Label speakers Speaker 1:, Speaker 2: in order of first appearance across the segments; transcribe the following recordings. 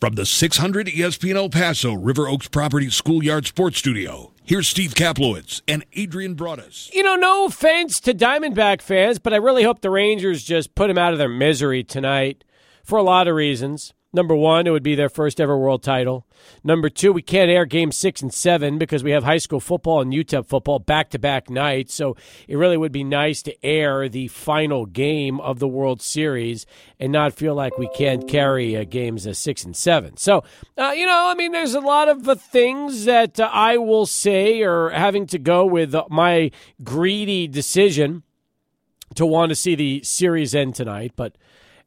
Speaker 1: From the 600 ESPN El Paso River Oaks Property Schoolyard Sports Studio, here's Steve Kaplowitz and Adrian Broadus.
Speaker 2: You know, no offense to Diamondback fans, but I really hope the Rangers just put them out of their misery tonight for a lot of reasons. Number one, it would be their first ever world title. Number two, we can't air game six and seven because we have high school football and UTEP football back to back nights. So it really would be nice to air the final game of the World Series and not feel like we can't carry uh, games uh, six and seven. So, uh, you know, I mean, there's a lot of uh, things that uh, I will say or having to go with my greedy decision to want to see the series end tonight. But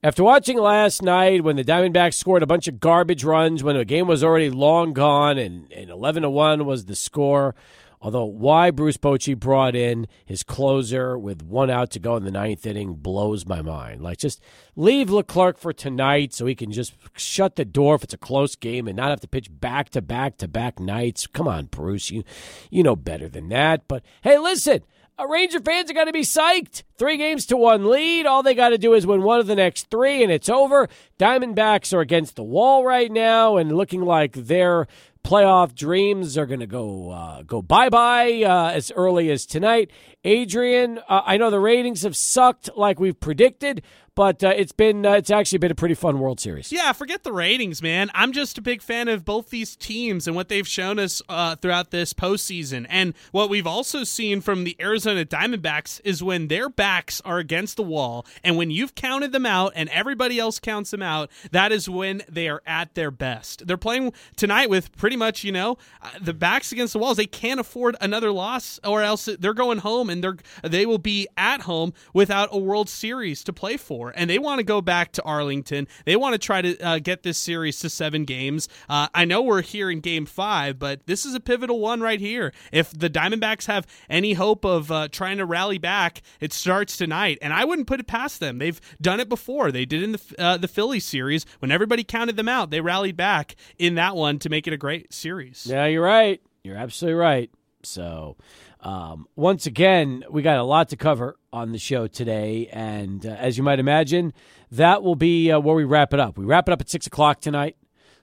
Speaker 2: after watching last night when the Diamondbacks scored a bunch of garbage runs when the game was already long gone and, and 11 to 1 was the score, although why Bruce Bochy brought in his closer with one out to go in the ninth inning blows my mind. Like, just leave Leclerc for tonight so he can just shut the door if it's a close game and not have to pitch back to back to back nights. Come on, Bruce. You, you know better than that. But hey, listen. Ranger fans are going to be psyched. Three games to one lead. All they got to do is win one of the next three, and it's over. Diamondbacks are against the wall right now and looking like their playoff dreams are going to go uh, go bye bye uh, as early as tonight. Adrian, uh, I know the ratings have sucked like we've predicted, but uh, it's been uh, it's actually been a pretty fun World Series.
Speaker 3: Yeah, forget the ratings, man. I'm just a big fan of both these teams and what they've shown us uh, throughout this postseason. And what we've also seen from the Arizona Diamondbacks is when their backs are against the wall, and when you've counted them out and everybody else counts them out, that is when they are at their best. They're playing tonight with pretty much, you know, uh, the backs against the walls. They can't afford another loss, or else they're going home and they're they will be at home without a World Series to play for, and they want to go back to Arlington. They want to try to uh, get this series to seven games. Uh, I know we're here in Game Five, but this is a pivotal one right here. If the Diamondbacks have any hope of uh, trying to rally back, it starts tonight, and I wouldn't put it past them. They've done it before. They did in the uh, the Philly series when everybody counted them out. They rallied back in that one to make it a great series.
Speaker 2: Yeah, you're right. You're absolutely right. So, um, once again, we got a lot to cover on the show today. And uh, as you might imagine, that will be uh, where we wrap it up. We wrap it up at 6 o'clock tonight.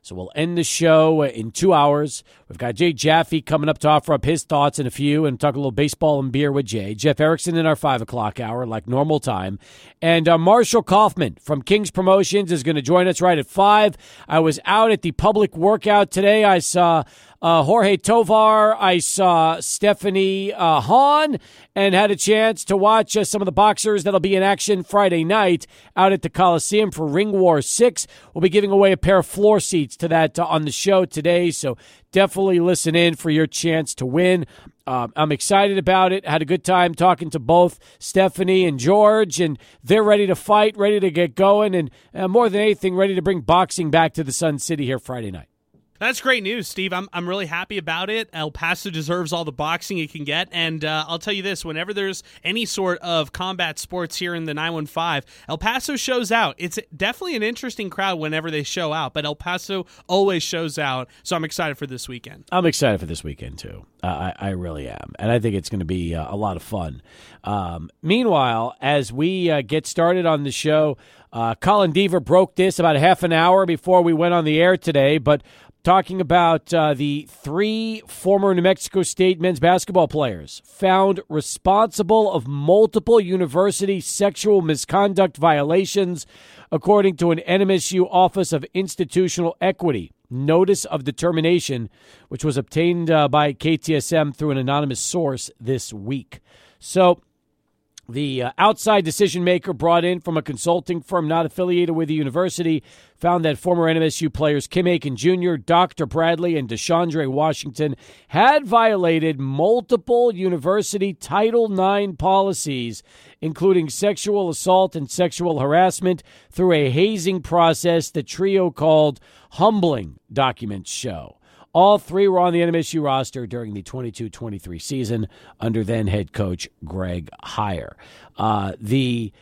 Speaker 2: So we'll end the show in two hours. We've got Jay Jaffe coming up to offer up his thoughts in a few and talk a little baseball and beer with Jay. Jeff Erickson in our five o'clock hour, like normal time. And uh, Marshall Kauffman from King's Promotions is going to join us right at five. I was out at the public workout today. I saw uh, Jorge Tovar. I saw Stephanie uh, Han and had a chance to watch uh, some of the boxers that'll be in action Friday night out at the Coliseum for Ring War 6. We'll be giving away a pair of floor seats to that uh, on the show today, so definitely listen in for your chance to win. Um, I'm excited about it. Had a good time talking to both Stephanie and George, and they're ready to fight, ready to get going, and uh, more than anything, ready to bring boxing back to the Sun City here Friday night.
Speaker 3: That's great news, Steve. I'm, I'm really happy about it. El Paso deserves all the boxing it can get. And uh, I'll tell you this whenever there's any sort of combat sports here in the 915, El Paso shows out. It's definitely an interesting crowd whenever they show out, but El Paso always shows out. So I'm excited for this weekend.
Speaker 2: I'm excited for this weekend, too. Uh, I, I really am. And I think it's going to be uh, a lot of fun. Um, meanwhile, as we uh, get started on the show, uh, Colin Deaver broke this about half an hour before we went on the air today, but talking about uh, the three former New Mexico State men's basketball players found responsible of multiple university sexual misconduct violations, according to an NMSU Office of Institutional Equity notice of determination, which was obtained uh, by KTSM through an anonymous source this week. So, the uh, outside decision maker brought in from a consulting firm not affiliated with the university found that former NMSU players Kim Aiken Jr., Doctor Bradley, and Deshawndre Washington had violated multiple university Title IX policies, including sexual assault and sexual harassment, through a hazing process the trio called humbling documents show. All three were on the NMSU roster during the 22 23 season under then head coach Greg Heiar. Uh, the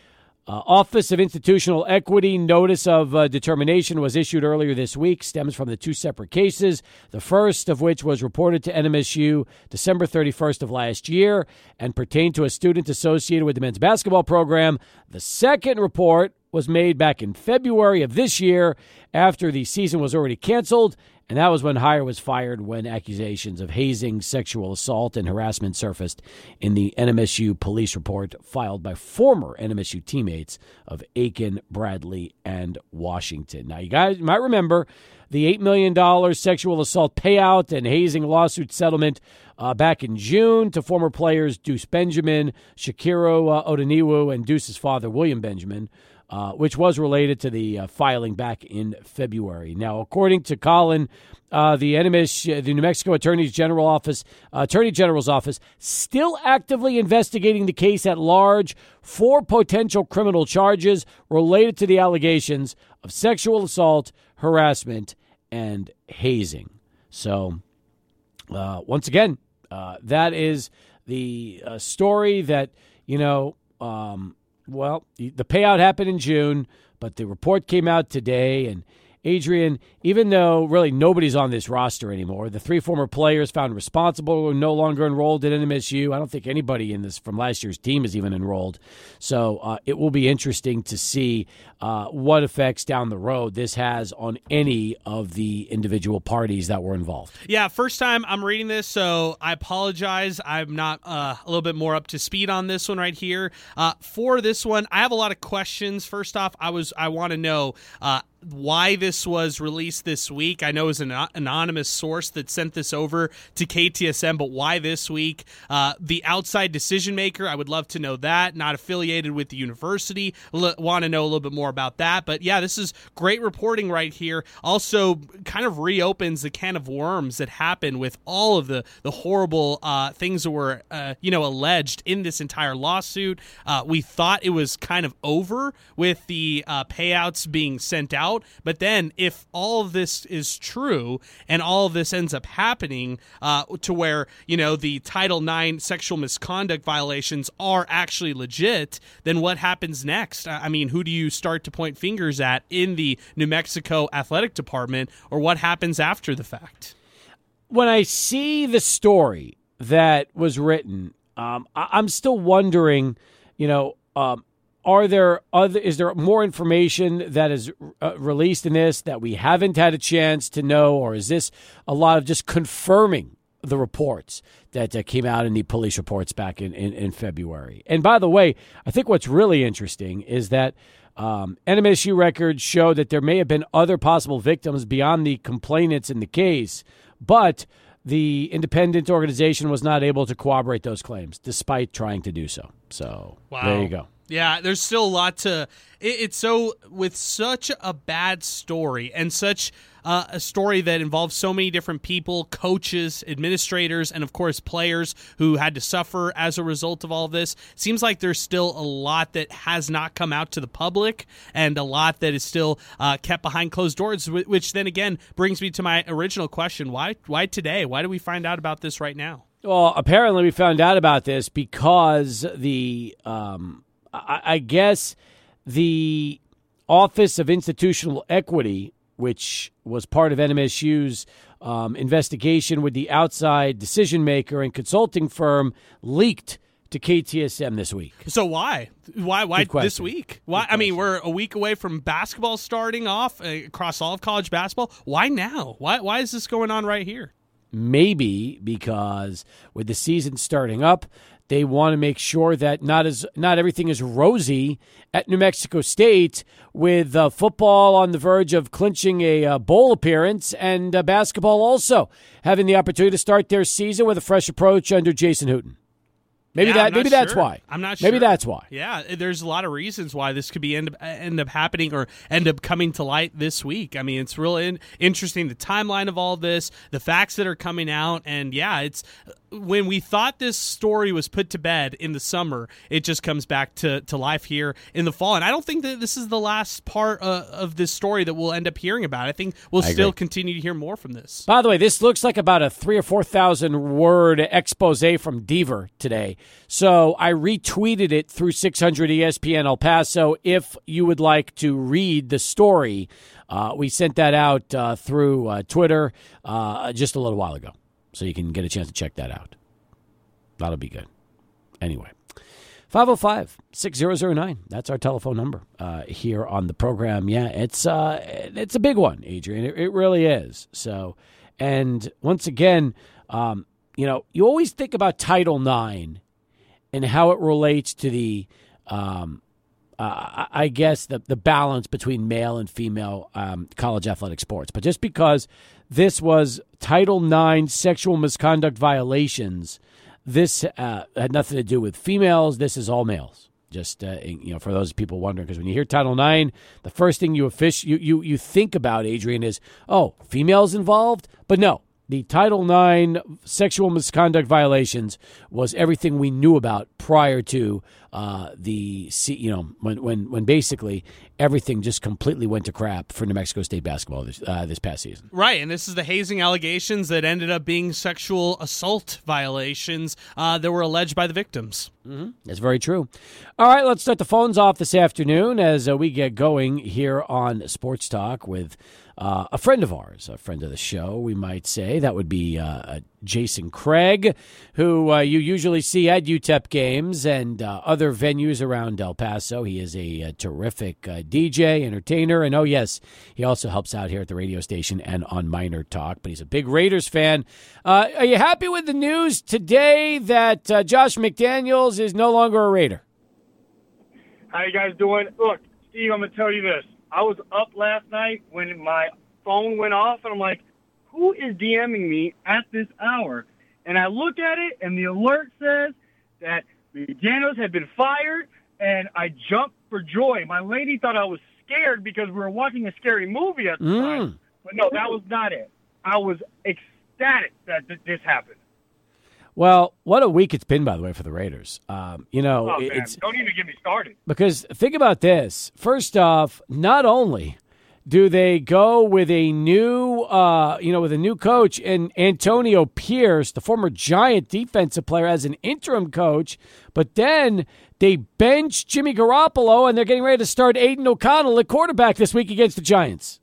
Speaker 2: uh, Office of Institutional Equity notice of uh, determination was issued earlier this week, stems from the two separate cases, the first of which was reported to NMSU December 31st of last year and pertained to a student associated with the men's basketball program. The second report was made back in February of this year after the season was already canceled, and that was when Heiar was fired when accusations of hazing, sexual assault, and harassment surfaced in the NMSU police report filed by former NMSU teammates of Aiken, Bradley, and Washington. Now, you guys might remember the $8 million sexual assault payout and hazing lawsuit settlement uh, back in June to former players Deuce Benjamin, Shakiro uh, Odunewu, and Deuce's father, William Benjamin. Uh, which was related to the uh, filing back in February. Now, according to Colin, uh, the uh, the New Mexico Attorney General Office, uh, Attorney General's office, still actively investigating the case at large for potential criminal charges related to the allegations of sexual assault, harassment, and hazing. So, uh, once again, that is the story that you know. Um, well, the payout happened in June, but the report came out today. And Adrian, even though really nobody's on this roster anymore, the three former players found responsible are no longer enrolled at NMSU. I don't think anybody in this from last year's team is even enrolled. So uh, it will be interesting to see uh, what effects down the road this has on any of the individual parties that were involved.
Speaker 3: Yeah, first time I'm reading this, so I apologize. I'm not uh, a little bit more up to speed on this one right here. Uh, for this one, I have a lot of questions. First off, I was I want to know uh, why this was released this week. I know it was an anonymous source that sent this over to KTSM, but why this week? Uh, the outside decision maker, I would love to know that. Not affiliated with the university. L- want to know a little bit more about that. But yeah, this is great reporting right here. Also, kind of reopens the can of worms that happened with all of the the horrible uh, things that were uh, you know alleged in this entire lawsuit. Uh, we thought it was kind of over with the uh, payouts being sent out out. But then, if all of this is true and all of this ends up happening uh, to where, you know, the Title IX sexual misconduct violations are actually legit, then what happens next? I mean, who do you start to point fingers at in the New Mexico athletic department, or what happens after the fact?
Speaker 2: When I see the story that was written, um, I- am still wondering, you know, um, are there other is there more information that is uh, released in this that we haven't had a chance to know or is this a lot of just confirming the reports that uh, came out in the police reports back in, in, in, February. And by the way, I think what's really interesting is that um, NMSU records show that there may have been other possible victims beyond the complainants in the case, but the independent organization was not able to corroborate those claims despite trying to do so. So wow. there you go.
Speaker 3: Yeah, there's still a lot to. It, it's so with such a bad story and such uh, a story that involves so many different people, coaches, administrators, and of course players who had to suffer as a result of all of this. Seems like there's still a lot that has not come out to the public, and a lot that is still uh, kept behind closed doors. Which then again brings me to my original question: Why? Why today? Why do we find out about this right now?
Speaker 2: Well, apparently we found out about this because the um, I, I guess the Office of Institutional Equity, which was part of NMSU's um, investigation with the outside decision maker and consulting firm, leaked to KTSM this week.
Speaker 3: So why? Why? Why this week? Why? I mean, we're a week away from basketball starting off uh, across all of college basketball. Why now? Why? Why is this going on right here?
Speaker 2: Maybe because with the season starting up, they want to make sure that not as not everything is rosy at New Mexico State, with uh, football on the verge of clinching a uh, bowl appearance, and uh, basketball also having the opportunity to start their season with a fresh approach under Jason Hooten. Maybe yeah, that. Maybe sure. that's why.
Speaker 3: I'm not
Speaker 2: sure. Maybe that's why.
Speaker 3: Yeah, there's a lot of reasons why this could be end, end up happening or end up coming to light this week. I mean, it's really in, interesting the timeline of all this, the facts that are coming out, and yeah, it's when we thought this story was put to bed in the summer, it just comes back to, to life here in the fall. And I don't think that this is the last part uh, of this story that we'll end up hearing about. I think we'll I still agree. continue to hear more from this.
Speaker 2: By the way, this looks like about a three or 4,000 word expose from Deaver today. So I retweeted it through 600 ESPN El Paso if you would like to read the story. Uh, we sent that out uh, through uh, Twitter uh, just a little while ago. So you can get a chance to check that out. That'll be good. Anyway. 505 6009. That's our telephone number uh, here on the program. Yeah, it's uh, it's a big one, Adrian. It, it really is. So, and once again, um, you know, you always think about Title IX and how it relates to the, um, uh, I guess, the, the balance between male and female um, college athletic sports. But just because this was Title IX sexual misconduct violations this uh, had nothing to do with females. This is all males. Just uh, you know, for those people wondering, because when you hear Title IX, the first thing you, fish, you you you think about, Adrian, is oh, females involved. But no, the Title IX sexual misconduct violations was everything we knew about prior to uh, the you know when when when basically everything just completely went to crap for New Mexico State basketball this, uh, this past season.
Speaker 3: Right, and this is the hazing allegations that ended up being sexual assault violations uh, that were alleged by the victims.
Speaker 2: Mm-hmm. That's very true. All right, let's start the phones off this afternoon as uh, we get going here on Sports Talk with uh, a friend of ours, a friend of the show, we might say. That would be uh, Jason Craig, who uh, you usually see at UTEP games and uh, other venues around El Paso. He is a, a terrific uh, DJ, entertainer, and oh, yes, he also helps out here at the radio station and on Minor Talk, but he's a big Raiders fan. Uh, are you happy with the news today that Josh McDaniels is no longer a Raider?
Speaker 4: How you guys doing? Look, Steve, I'm going to tell you this. I was up last night when my phone went off, and I'm like, who is DMing me at this hour? And I look at it, and the alert says that McDaniels had been fired, and I jumped for joy. My lady thought I was scared because we were watching a scary movie at the mm. time. But no, that was not it. I was ecstatic that th- this happened.
Speaker 2: Well, what a week it's been, by the way, for the Raiders. Um, you know,
Speaker 4: oh, it's don't even get me started.
Speaker 2: Because think about this. First off, not only do they go with a new, uh, you know, with a new coach and Antonio Pierce, the former Giant defensive player, as an interim coach, but then they bench Jimmy Garoppolo and they're getting ready to start Aidan O'Connell at quarterback this week against the Giants.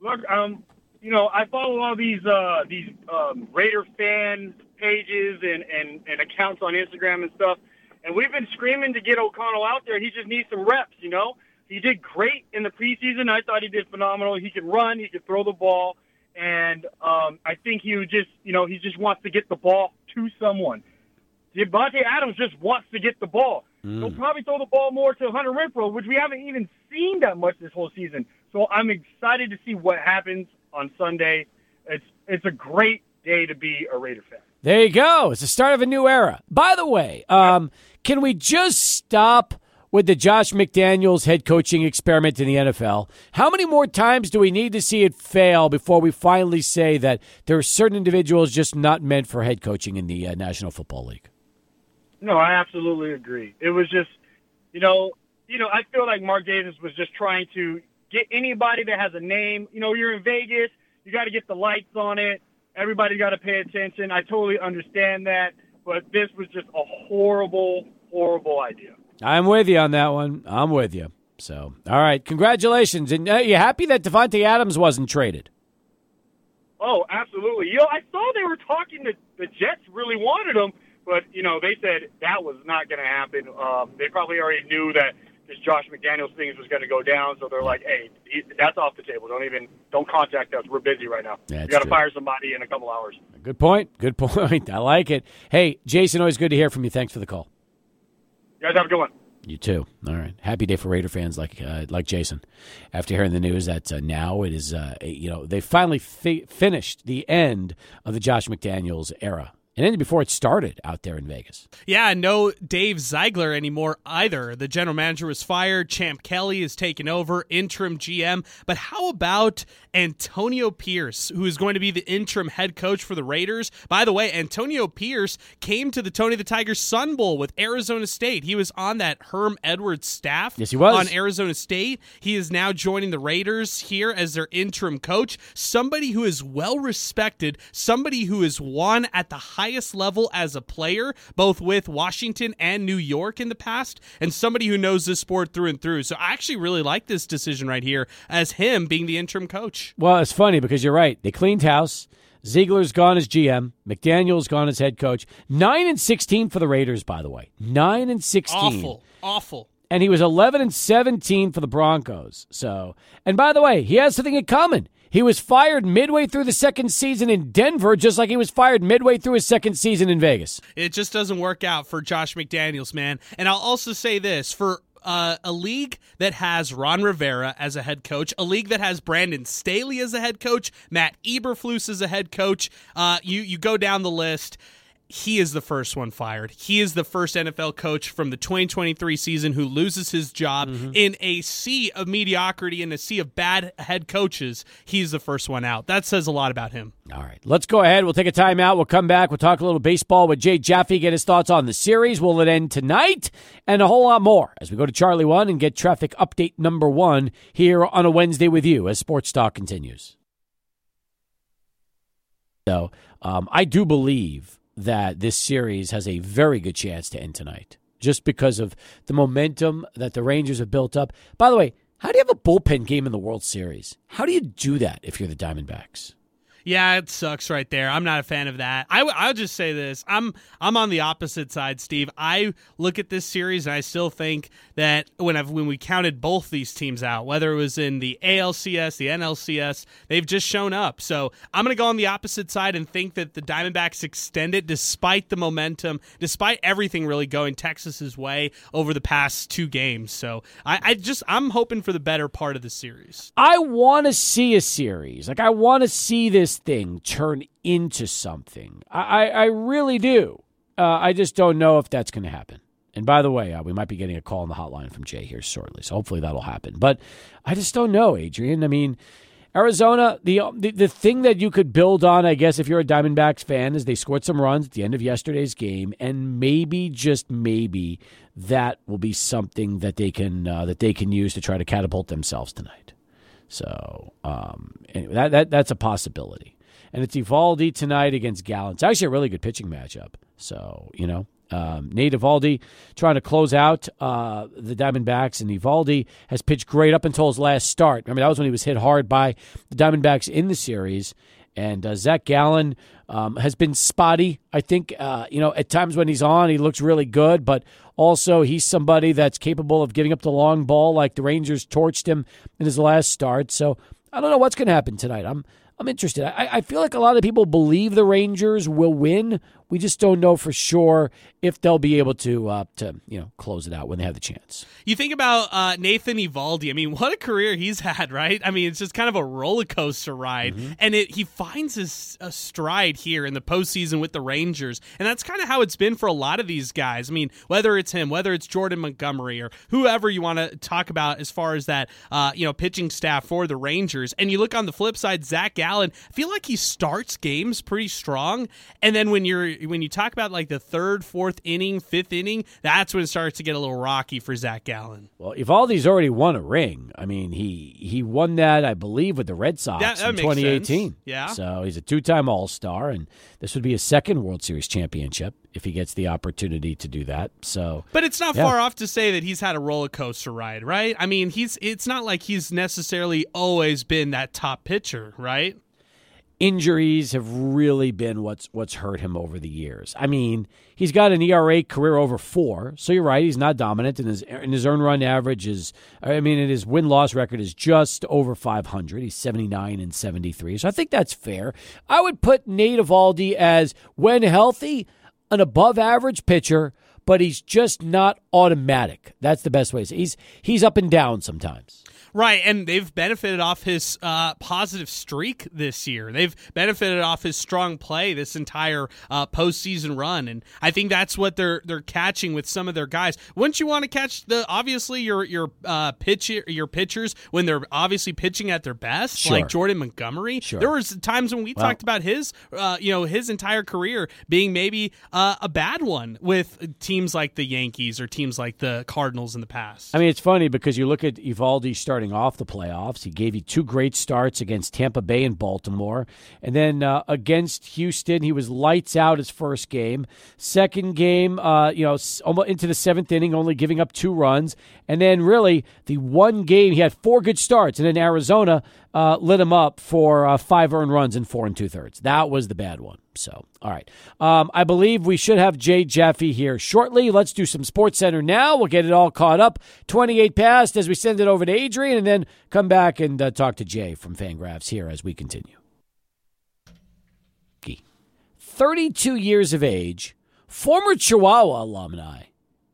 Speaker 4: Look, um, you know, I follow all these uh, these um, Raider fan pages and, and, and accounts on Instagram and stuff. And we've been screaming to get O'Connell out there. He just needs some reps, you know? He did great in the preseason. I thought he did phenomenal. He could run, he could throw the ball. And um, I think he just, you know, he just wants to get the ball to someone. Davante Adams just wants to get the ball. Mm. He'll probably throw the ball more to Hunter Renfrow, which we haven't even seen that much this whole season. So I'm excited to see what happens on Sunday. It's it's a great day to be a Raider fan.
Speaker 2: There you go. It's the start of a new era. By the way, um, can we just stop with the Josh McDaniels head coaching experiment in the NFL? How many more times do we need to see it fail before we finally say that there are certain individuals just not meant for head coaching in the uh, National Football League?
Speaker 4: No, I absolutely agree. It was just, you know, you know, I feel like Mark Davis was just trying to get anybody that has a name. You know, you're in Vegas, you got to get the lights on it. Everybody got to pay attention. I totally understand that, but this was just a horrible, horrible idea.
Speaker 2: I'm with you on that one. I'm with you. So, all right, congratulations. And uh, you happy that Davante Adams wasn't traded?
Speaker 4: Oh, absolutely. You know, I saw they were talking that the Jets really wanted him, but you know, they said that was not going to happen. Um, they probably already knew that this Josh McDaniels thing was going to go down. So they're like, hey, he, that's off the table. Don't even don't contact us. We're busy right now. That's we got to fire somebody in a couple hours.
Speaker 2: Good point. Good point. I like it. Hey, Jason, always good to hear from you. Thanks for the call.
Speaker 4: You guys have a good one.
Speaker 2: You too. All right. Happy day for Raider fans like uh, like Jason. After hearing the news that uh, now it is, uh, you know, they finally fi- finished the end of the Josh McDaniels era and ended before it started out there in Vegas.
Speaker 3: Yeah, no Dave Ziegler anymore either. The general manager was fired. Champ Kelly is taken over, interim GM. But how about Antonio Pierce, who is going to be the interim head coach for the Raiders? By the way, Antonio Pierce came to the Tony the Tiger Sun Bowl with Arizona State. He was on that Herm Edwards staff.
Speaker 2: Yes, he was
Speaker 3: on Arizona State. He is now joining the Raiders here as their interim coach. Somebody who is well respected, somebody who has won at the high highest level as a player, both with Washington and New York in the past, and somebody who knows this sport through and through. So I actually really like this decision right here as him being the interim coach.
Speaker 2: Well, it's funny because you're right. They cleaned house. Ziegler's gone as GM. McDaniel's gone as head coach. Nine and sixteen for the Raiders, by the way. Nine and sixteen.
Speaker 3: Awful. Awful.
Speaker 2: And he was eleven and seventeen for the Broncos. So, and by the way, he has something in common. He was fired midway through the second season in Denver, just like he was fired midway through his second season in Vegas.
Speaker 3: It just doesn't work out for Josh McDaniels, man. And I'll also say this for uh, a league that has Ron Rivera as a head coach, a league that has Brandon Staley as a head coach, Matt Eberflus as a head coach. Uh, you you go down the list he is the first one fired. He is the first NFL coach from the 2023 season who loses his job mm-hmm. in a sea of mediocrity and a sea of bad head coaches. He's the first one out. That says a lot about him.
Speaker 2: All right, let's go ahead. We'll take a timeout. We'll come back. We'll talk a little baseball with Jay Jaffe, get his thoughts on the series. Will it end tonight? And a whole lot more as we go to Charlie One and get traffic update number one here on a Wednesday with you as Sports Talk continues. So um, I do believe that this series has a very good chance to end tonight just because of the momentum that the Rangers have built up. By the way, how do you have a bullpen game in the World Series? How do you do that if you're the Diamondbacks?
Speaker 3: Yeah, it sucks right there. I'm not a fan of that. I, I'll just say this: I'm I'm on the opposite side, Steve. I look at this series and I still think that when I've, when we counted both these teams out, whether it was in the ALCS, the NLCS, they've just shown up. So I'm going to go on the opposite side and think that the Diamondbacks extend it despite the momentum, despite everything really going Texas's way over the past two games. So I, I just I'm hoping for the better part of the series.
Speaker 2: I want to see a series. Like I want to see this thing turn into something. I, I really do. Uh, I just don't know if that's going to happen. And by the way, uh, we might be getting a call on the hotline from Jay here shortly, so hopefully that'll happen. But I just don't know, Adrian. I mean, Arizona, the, the the thing that you could build on, I guess, if you're a Diamondbacks fan, is they scored some runs at the end of yesterday's game, and maybe just maybe that will be something that they can uh, that they can use to try to catapult themselves tonight. So um, anyway, that, that that's a possibility. And it's Eovaldi tonight against Gallen. It's actually a really good pitching matchup. So you know, um, Nate Eovaldi trying to close out uh, the Diamondbacks, and Eovaldi has pitched great up until his last start. Remember that was when he was hit hard by the Diamondbacks in the series. And uh, Zach Gallen um, has been spotty. I think uh, you know at times when he's on, he looks really good, but also he's somebody that's capable of giving up the long ball, like the Rangers torched him in his last start. So I don't know what's going to happen tonight. I'm I'm interested. I, I feel like a lot of people believe the Rangers will win. We just don't know for sure if they'll be able to uh, to you know close it out when they have the chance.
Speaker 3: You think about uh, Nathan Eovaldi. I mean, what a career he's had, right? I mean, it's just kind of a roller coaster ride, mm-hmm. and it, he finds his a stride here in the postseason with the Rangers, and that's kind of how it's been for a lot of these guys. I mean, whether it's him, whether it's Jordan Montgomery, or whoever you want to talk about as far as that uh, you know pitching staff for the Rangers, and you look on the flip side, Zach Gallen. I feel like he starts games pretty strong, and then when you're when you talk about like the third, fourth inning, fifth inning, that's when it starts to get a little rocky for Zach Gallen.
Speaker 2: Well, Eovaldi's already won a ring. I mean, he he won that, I believe, with the Red Sox that, that in 2018. Sense.
Speaker 3: Yeah.
Speaker 2: So he's a two-time All-Star, and this would be his second World Series championship if he gets the opportunity to do that. So,
Speaker 3: but it's not yeah. far off to say that he's had a roller coaster ride, right? I mean, he's it's not like he's necessarily always been that top pitcher, right?
Speaker 2: Injuries have really been what's what's hurt him over the years. I mean, he's got an ERA career over four, so you're right. He's not dominant, and his and his earn run average is, I mean, his win loss record is just over 500. He's 79 and 73, so I think that's fair. I would put Nate Eovaldi as when healthy, an above average pitcher, but he's just not automatic. That's the best way. He's he's up and down sometimes.
Speaker 3: Right, and they've benefited off his uh, positive streak this year. They've benefited off his strong play this entire uh, postseason run, and I think that's what they're they're catching with some of their guys. Wouldn't you want to catch the obviously your your uh, pitch your pitchers when they're obviously pitching at their best,
Speaker 2: sure.
Speaker 3: like Jordan Montgomery?
Speaker 2: Sure.
Speaker 3: There was times when we well, talked about his uh, you know his entire career being maybe uh, a bad one with teams like the Yankees or teams like the Cardinals in the past.
Speaker 2: I mean, it's funny because you look at Eovaldi starting off the playoffs. He gave you two great starts against Tampa Bay and Baltimore, and then uh, against Houston, he was lights out his first game. Second game, uh, you know, almost into the seventh inning, only giving up two runs, and then really the one game he had four good starts, and then Arizona uh, lit him up for uh, five earned runs in four and two thirds. That was the bad one. So, all right. Um, I believe we should have Jay Jaffe here shortly. Let's do some Sports Center now. We'll get it all caught up. 28 past as we send it over to Adrian and then come back and uh, talk to Jay from Fangraphs here as we continue. 32 years of age, former Chihuahua alumni,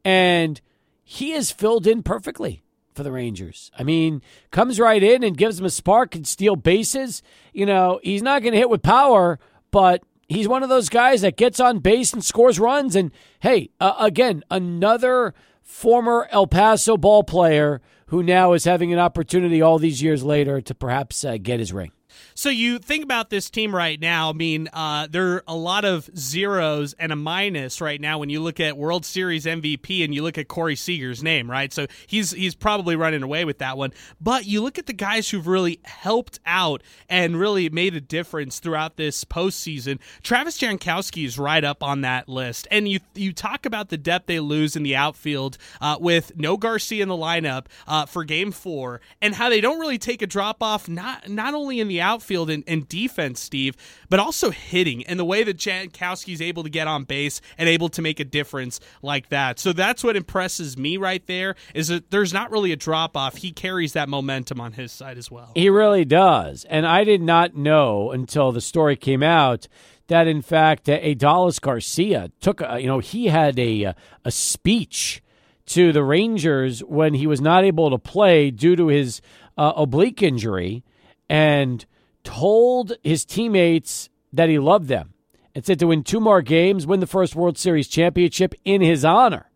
Speaker 2: and he has filled in perfectly for the Rangers. I mean, comes right in and gives them a spark and steal bases. You know, he's not going to hit with power, but he's one of those guys that gets on base and scores runs. And hey, uh, again, another former El Paso ball player who now is having an opportunity all these years later to perhaps uh, get his ring.
Speaker 3: So you think about this team right now. I mean, uh, there are a lot of zeros and a minus right now when you look at World Series MVP and you look at Corey Seager's name, right? So he's he's probably running away with that one. But you look at the guys who've really helped out and really made a difference throughout this postseason. Travis Jankowski is right up on that list. And you you talk about the depth they lose in the outfield uh, with no Garcia in the lineup uh, for Game Four, and how they don't really take a drop off not not only in the outfield and, and defense, Steve, but also hitting and the way that Jankowski is able to get on base and able to make a difference like that. So that's what impresses me right there is that there's not really a drop off. He carries that momentum on his side as well.
Speaker 2: He really does. And I did not know until the story came out that in fact Adolis Garcia took a, you know he had a a speech to the Rangers when he was not able to play due to his uh, oblique injury and told his teammates that he loved them and said to win two more games, win the first World Series championship in his honor.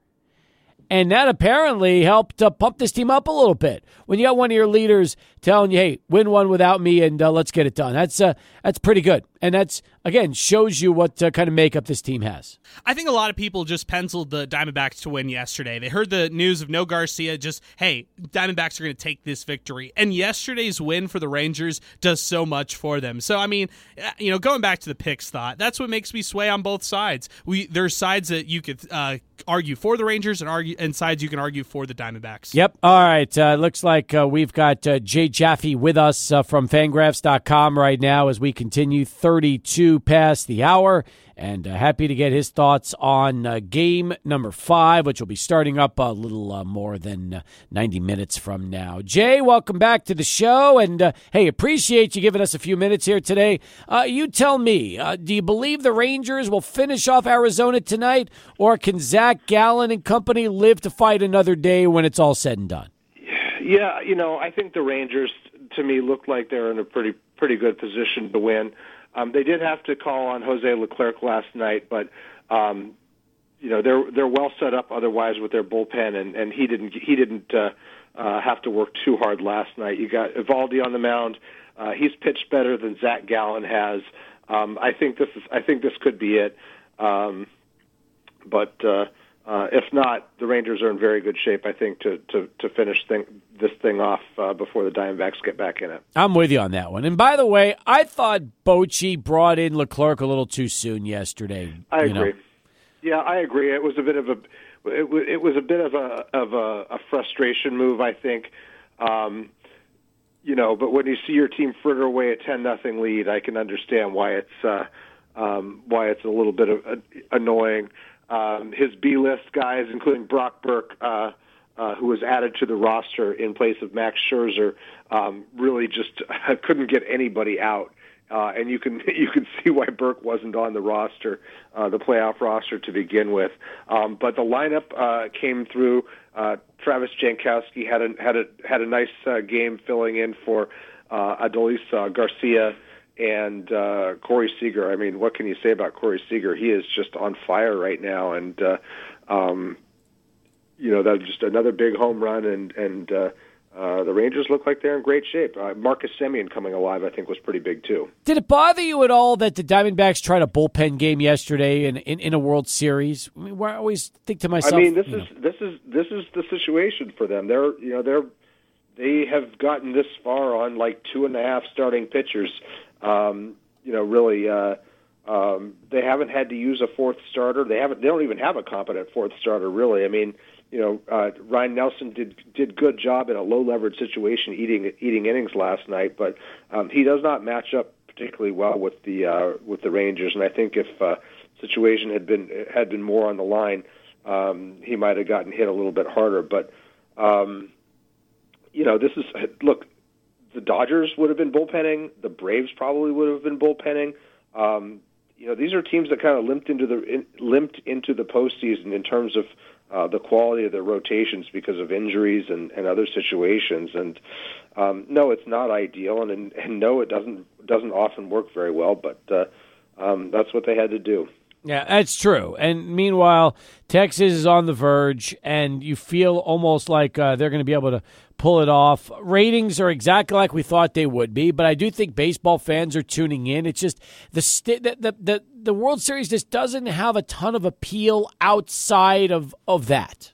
Speaker 2: And that apparently helped uh, pump this team up a little bit. When you got one of your leaders telling you, "Hey, win one without me, and uh, let's get it done," that's uh, that's pretty good, and that's again shows you what uh, kind of makeup this team has.
Speaker 3: I think a lot of people just penciled the Diamondbacks to win yesterday. They heard the news of no Garcia, just hey, Diamondbacks are going to take this victory, and yesterday's win for the Rangers does so much for them. So I mean, uh, you know, going back to the picks thought, that's what makes me sway on both sides. We there's sides that you could uh, argue for the Rangers and argue and sides you can argue for the Diamondbacks.
Speaker 2: Yep. All right. Uh, looks like uh, we've got uh, Jay Jaffe with us uh, from Fangraphs.com right now as we continue 32 past the hour and uh, happy to get his thoughts on uh, game number five, which will be starting up a little uh, more than uh, 90 minutes from now. Jay, welcome back to the show. And uh, hey, appreciate you giving us a few minutes here today. Uh, you tell me, do you believe the Rangers will finish off Arizona tonight, or can Zach Gallen and company live to fight another day when it's all said and done?
Speaker 5: Yeah, you know, I think the Rangers, to me, look like they're in a pretty pretty good position to win. Um, they did have to call on Jose Leclerc last night, but um, you know they're they're well set up otherwise with their bullpen, and and he didn't he didn't uh, uh, have to work too hard last night. You got Eovaldi on the mound. Uh, he's pitched better than Zach Gallen has. Um, I think this is I think this could be it. Um, but uh, uh, if not, the Rangers are in very good shape, I think, to to, to finish thing, this thing off uh, before the Diamondbacks get back in it.
Speaker 2: I'm with you on that one. And by the way, I thought Bochy brought in Leclerc a little too soon yesterday.
Speaker 5: I agree. Know. Yeah, I agree. It was a bit of a it, was, it was a bit of a of a, a frustration move, I think. Um, you know, but when you see your team fritter away a ten nothing lead, I can understand why it's uh, um, why it's a little bit of, uh, annoying. Um, his B list guys, including Brock Burke, uh, uh, who was added to the roster in place of Max Scherzer, um, really just couldn't get anybody out. Uh, and you can you can see why Burke wasn't on the roster, uh, the playoff roster to begin with. Um, but the lineup uh, came through. Uh, Travis Jankowski had a had a had a nice uh, game filling in for uh, Adolis uh, Garcia and uh, Corey Seager. I mean, what can you say about Corey Seager? He is just on fire right now, and uh, um, you know that's just another big home run, and and uh, uh, the Rangers look like they're in great shape. Uh, Marcus Semien coming alive, I think, was pretty big too.
Speaker 2: Did it bother you at all that the Diamondbacks tried a bullpen game yesterday in in, in a World Series? I, mean, I always think to myself.
Speaker 5: I mean, this is
Speaker 2: know.
Speaker 5: this is this is the situation for them. They're you know they're they have gotten this far on like two and a half starting pitchers. Um, you know, really. Uh, um, they haven't had to use a fourth starter. They haven't. They don't even have a competent fourth starter, really. I mean, you know, uh, Ryne Nelson did did good job in a low leverage situation, eating eating innings last night, but um, he does not match up particularly well with the uh, with the Rangers. And I think if uh, situation had been had been more on the line, um, he might have gotten hit a little bit harder. But um, you know, this is look. The Dodgers would have been bullpenning. The Braves probably would have been bullpenning. Um, you know, these are teams that kind of limped into the in, limped into the postseason in terms of uh, the quality of their rotations because of injuries and, and other situations. And um, no, it's not ideal, and, and no, it doesn't doesn't often work very well. But uh, um, that's what they had to do.
Speaker 2: Yeah, that's true. And meanwhile, Texas is on the verge, and you feel almost like uh, they're going to be able to pull it off. Ratings are exactly like we thought they would be, but I do think baseball fans are tuning in. It's just the st- the, the the the World Series just doesn't have a ton of appeal outside of of that.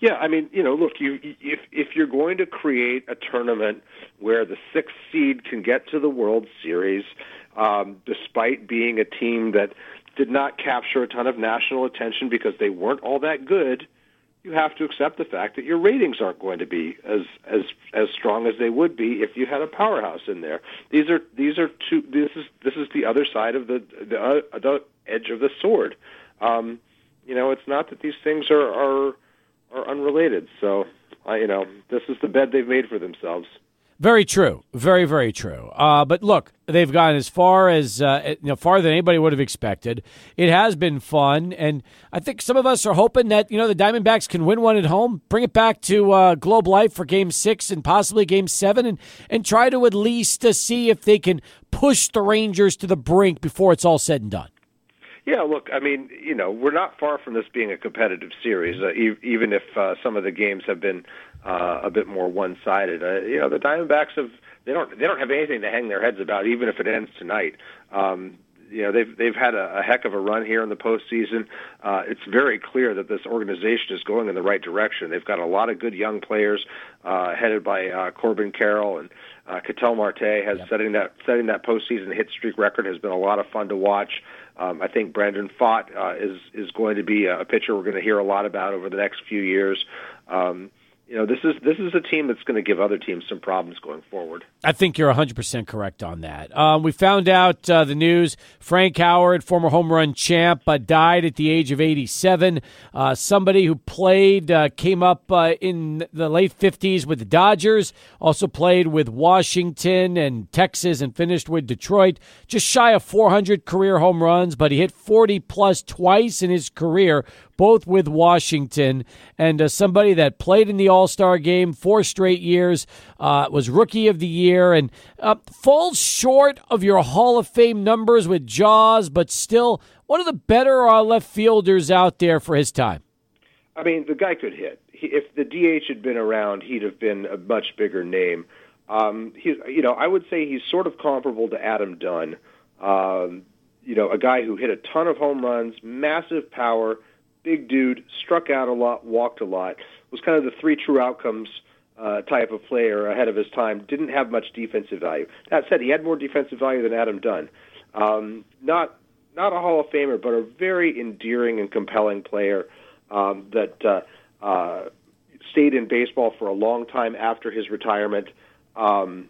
Speaker 5: Yeah, I mean, you know, look, you if if you're going to create a tournament where the sixth seed can get to the World Series, um, despite being a team that did not capture a ton of national attention because they weren't all that good, you have to accept the fact that your ratings aren't going to be as as as strong as they would be if you had a powerhouse in there. These are these are two. This is this is the other side of the the, uh, the edge of the sword. Um, you know, it's not that these things are are are unrelated. So, I you know, this is the bed they've made for themselves.
Speaker 2: Very true. Very, very true. Uh, but look, they've gone as far as, uh, you know, farther than anybody would have expected. It has been fun. And I think some of us are hoping that, you know, the Diamondbacks can win one at home, bring it back to uh, Globe Life for game six and possibly game seven, and, and try to at least uh, see if they can push the Rangers to the brink before it's all said and done.
Speaker 5: Yeah, look, I mean, you know, we're not far from this being a competitive series, uh, e- even if uh, some of the games have been uh, a bit more one-sided. Uh, you know, the Diamondbacks have they don't they don't have anything to hang their heads about, even if it ends tonight. Um, you know they've they've had a, a heck of a run here in the postseason. Uh, it's very clear that this organization is going in the right direction. They've got a lot of good young players, uh, headed by uh, Corbin Carroll and uh, Ketel Marte has yep. setting that setting that postseason hit streak record has been a lot of fun to watch. Um, I think Brandon Pfaadt uh, is is going to be a pitcher we're going to hear a lot about over the next few years. Um, you know, this is this is a team that's going to give other teams some problems going forward.
Speaker 2: I think you're 100% correct on that. Um, we found out uh, the news Frank Howard, former home run champ, uh, died at the age of 87. Uh, somebody who played, uh, came up uh, in the late 50s with the Dodgers, also played with Washington and Texas and finished with Detroit. Just shy of 400 career home runs, but he hit 40 plus twice in his career both with Washington, and uh, somebody that played in the All Star game four straight years, uh, was Rookie of the Year, and uh, falls short of your Hall of Fame numbers with Jaws, but still one of the better uh, left fielders out there for his time.
Speaker 5: I mean, the guy could hit. He, if the DH had been around, he'd have been a much bigger name. Um, he, you know, I would say he's sort of comparable to Adam Dunn. Um, you know, a guy who hit a ton of home runs, massive power, big dude, struck out a lot, walked a lot. Was kind of the three true outcomes uh, type of player ahead of his time. Didn't have much defensive value. That said, he had more defensive value than Adam Dunn. Um, not not a Hall of Famer, but a very endearing and compelling player um, that uh, uh, stayed in baseball for a long time after his retirement. Um,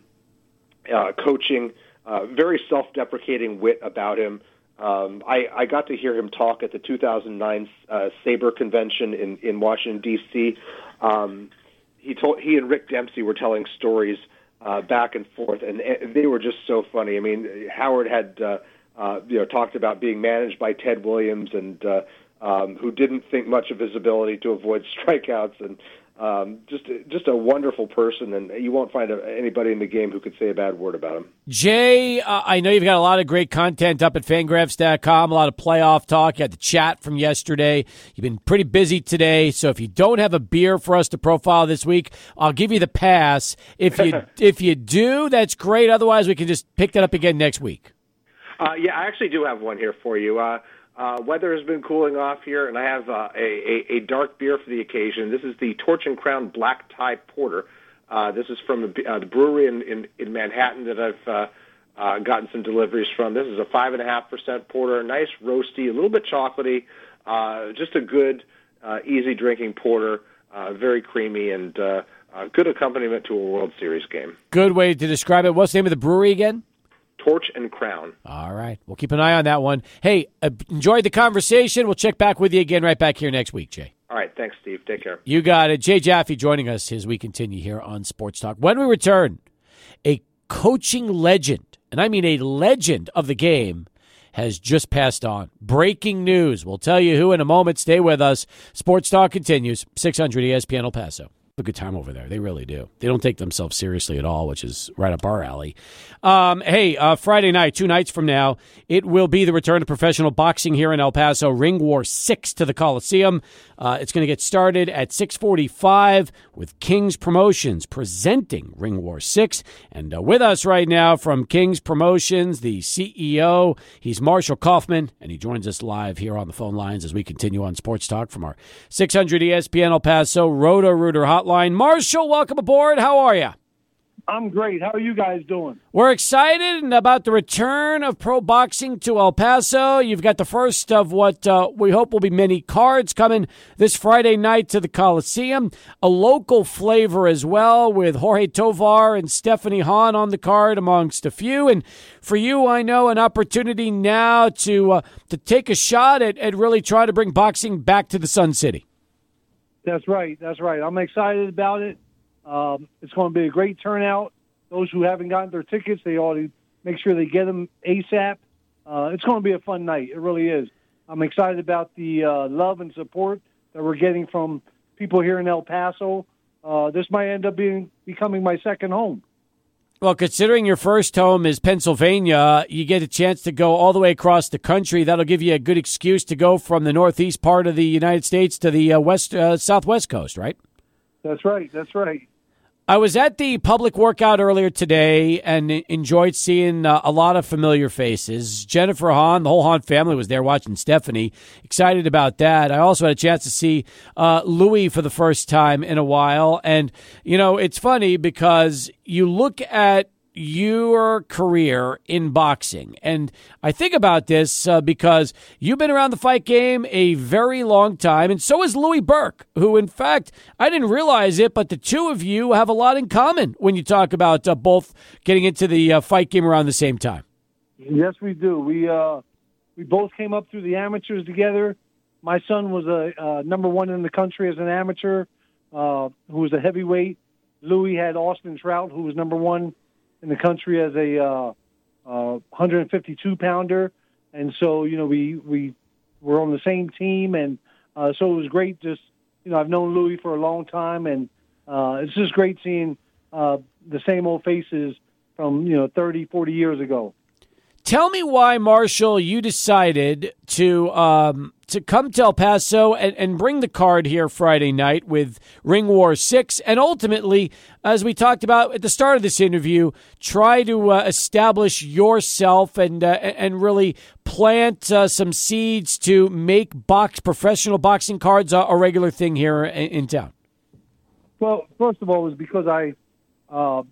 Speaker 5: uh, coaching, uh, very self-deprecating wit about him. Um, I, I got to hear him talk at the 2009 uh, SABR convention in, in Washington D.C. Um, he told he and Rick Dempsey were telling stories uh, back and forth, and, and they were just so funny. I mean, Howard had uh, uh, you know talked about being managed by Ted Williams, and uh, um, who didn't think much of his ability to avoid strikeouts, and um, just just a wonderful person, and you won't find a, anybody in the game who could say a bad word about him.
Speaker 2: Jay, uh, I know you've got a lot of great content up at Fangraphs.com, a lot of playoff talk. You had the chat from yesterday. You've been pretty busy today, so if you don't have a beer for us to profile this week, I'll give you the pass. If you if you do, that's great. Otherwise, we can just pick that up again next week.
Speaker 5: Uh, yeah, I actually do have one here for you. Uh, uh, weather has been cooling off here, and I have uh, a, a, a dark beer for the occasion. This is the Torch and Crown Black Tie Porter. Uh, this is from the, uh, the brewery in, in, in Manhattan that I've uh, uh, gotten some deliveries from. This is a five and a half percent porter, nice roasty, a little bit chocolatey, uh, just a good, uh, easy drinking porter, uh, very creamy and uh, uh, good accompaniment to a World Series game.
Speaker 2: Good way to describe it. What's the name of the brewery again?
Speaker 5: Torch and Crown.
Speaker 2: All right. We'll keep an eye on that one. Hey, uh, enjoyed the conversation. We'll check back with you again right back here next week, Jay.
Speaker 5: All right. Thanks, Steve. Take care.
Speaker 2: You got it. Jay Jaffe joining us as we continue here on Sports Talk. When we return, a coaching legend, and I mean a legend of the game, has just passed on. Breaking news. We'll tell you who in a moment. Stay with us. Sports Talk continues. 600 ESPN El Paso a good time over there. They really do. They don't take themselves seriously at all, which is right up our alley. Um, hey, uh, Friday night, two nights from now, it will be the return of professional boxing here in El Paso. Ring War Six to the Coliseum. Uh, it's going to get started at six forty-five with King's Promotions presenting Ring War Six, and uh, with us right now from King's Promotions, the CEO. He's Marshall Kauffman, and he joins us live here on the phone lines as we continue on Sports Talk from our 600 ESPN El Paso Roto Rooter Hotline hotline. Marshall, welcome aboard. How are you?
Speaker 6: I'm great. How are you guys doing?
Speaker 2: We're excited about the return of pro boxing to El Paso. You've got the first of what uh, we hope will be many cards coming this Friday night to the Coliseum. A local flavor as well with Jorge Tovar and Stephanie Han on the card, amongst a few. And for you, I know an opportunity now to uh, to take a shot at, at really trying to bring boxing back to the Sun City.
Speaker 6: That's right. That's right. I'm excited about it. Um, it's going to be a great turnout. Those who haven't gotten their tickets, they ought to make sure they get them ASAP. Uh, it's going to be a fun night. It really is. I'm excited about the uh, love and support that we're getting from people here in El Paso. Uh, this might end up being becoming my second home.
Speaker 2: Well, considering your first home is Pennsylvania, you get a chance to go all the way across the country. That'll give you a good excuse to go from the northeast part of the United States to the uh, west uh, southwest coast, right?
Speaker 6: That's right. That's right.
Speaker 2: I was at the public workout earlier today and enjoyed seeing uh, a lot of familiar faces. Jennifer Han, the whole Han family was there watching Stephanie. Excited about that. I also had a chance to see uh, Louis for the first time in a while. And, you know, it's funny because you look at your career in boxing. And I think about this uh, because you've been around the fight game a very long time, and so is Louis Burke, who, in fact, I didn't realize it, but the two of you have a lot in common when you talk about uh, both getting into the uh, fight game around the same time.
Speaker 6: Yes, we do. We uh, we both came up through the amateurs together. My son was a uh, number one in the country as an amateur, uh, who was a heavyweight. Louis had Austin Trout, who was number one in the country as a uh, uh, 152 pounder, and so you know we we were on the same team, and uh, so it was great. Just you know, I've known Louis for a long time, and uh, it's just great seeing uh, the same old faces from you know 30, 40 years ago.
Speaker 2: Tell me why, Marshall, you decided to um, to come to El Paso and, and bring the card here Friday night with Ring War 6, and ultimately, as we talked about at the start of this interview, try to uh, establish yourself and uh, and really plant uh, some seeds to make box professional boxing cards a, a regular thing here in, in, town.
Speaker 6: Well, first of all, it was because I uh,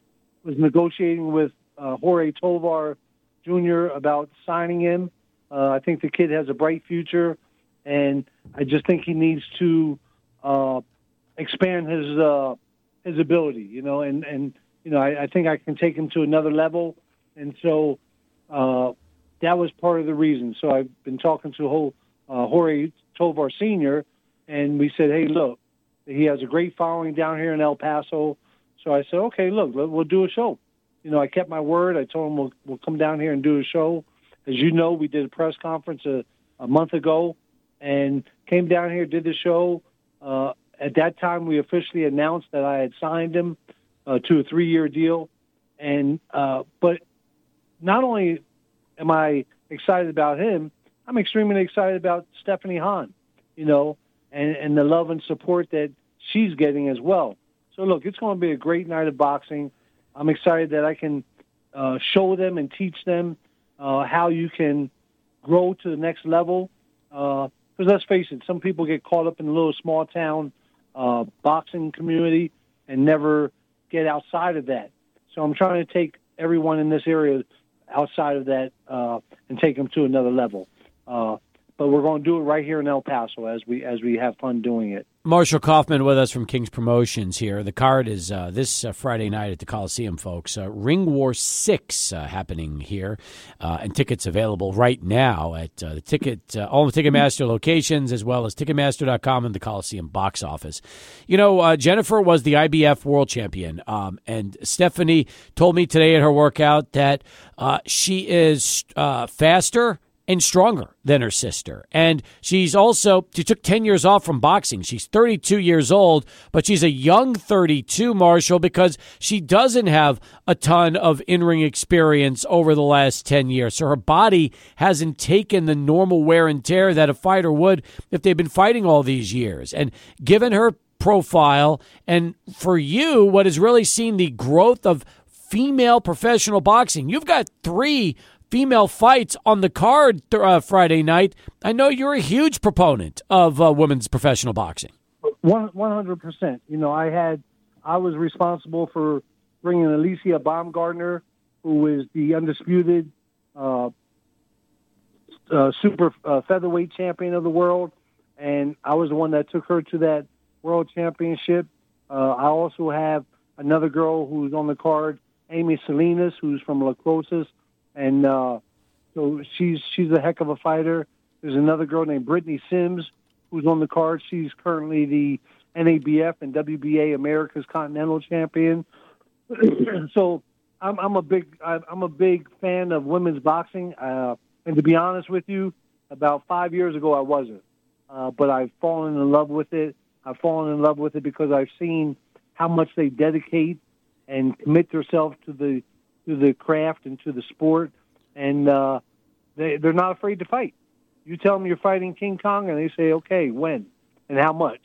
Speaker 6: was negotiating with uh, Jorge Tovar Jr. about signing him. Uh, I think the kid has a bright future, and I just think he needs to uh, expand his uh, his ability. You know, and and you know, I, I think I can take him to another level, and so uh, that was part of the reason. So I've been talking to whole uh, Jorge Tovar Sr., and we said, hey, look, he has a great following down here in El Paso. So I said, okay, look, we'll do a show you know, I kept my word. I told him we'll, we'll come down here and do a show. As you know, we did a press conference a, a month ago and came down here, did the show. Uh, at that time, we officially announced that I had signed him uh, to a three-year deal, and uh, but not only am I excited about him, I'm extremely excited about Stephanie Han, you know, and, and the love and support that she's getting as well. So look, it's going to be a great night of boxing. I'm excited that I can uh, show them and teach them uh, how you can grow to the next level. Because uh, let's face it, some people get caught up in a little small town uh, boxing community and never get outside of that. So I'm trying to take everyone in this area outside of that uh, and take them to another level. Uh, but we're going to do it right here in El Paso as we as we have fun doing it.
Speaker 2: Marshall Kauffman with us from King's Promotions here. The card is uh, this uh, Friday night at the Coliseum, folks. Uh, Ring War 6 uh, happening here, uh, and tickets available right now at uh, the ticket, all the Ticketmaster locations, as well as Ticketmaster.com and the Coliseum box office. You know, Jennifer was the IBF world champion, um, and Stephanie told me today at her workout that she is faster and stronger than her sister. And she's also, she took 10 years off from boxing. She's 32 years old, but she's a young 32, Marshall, because she doesn't have a ton of in ring experience over the last 10 years. So her body hasn't taken the normal wear and tear that a fighter would if they've been fighting all these years. And given her profile, and for you, what has really seen the growth of female professional boxing, you've got three female fights on the card th- uh, Friday night. I know you're a huge proponent of uh, women's professional boxing.
Speaker 6: One hundred percent. You know, I had I was responsible for bringing Alicia Baumgardner, who is the undisputed uh, uh, super uh, featherweight champion of the world, and I was the one that took her to that world championship. Uh, I also have another girl who's on the card, Amy Salinas, who's from La Cruces and uh, so she's she's a heck of a fighter. There's another girl named Brittany Sims who's on the card. She's currently the NABF and WBA America's Continental Champion. so I'm, I'm a big I'm a big fan of women's boxing. Uh, and to be honest with you, about five years ago I wasn't, uh, but I've fallen in love with it. I've fallen in love with it because I've seen how much they dedicate and commit themselves to the to the craft and to the sport, and uh, they they're not afraid to fight. You tell them you're fighting King Kong, and they say, "Okay, when and how much?"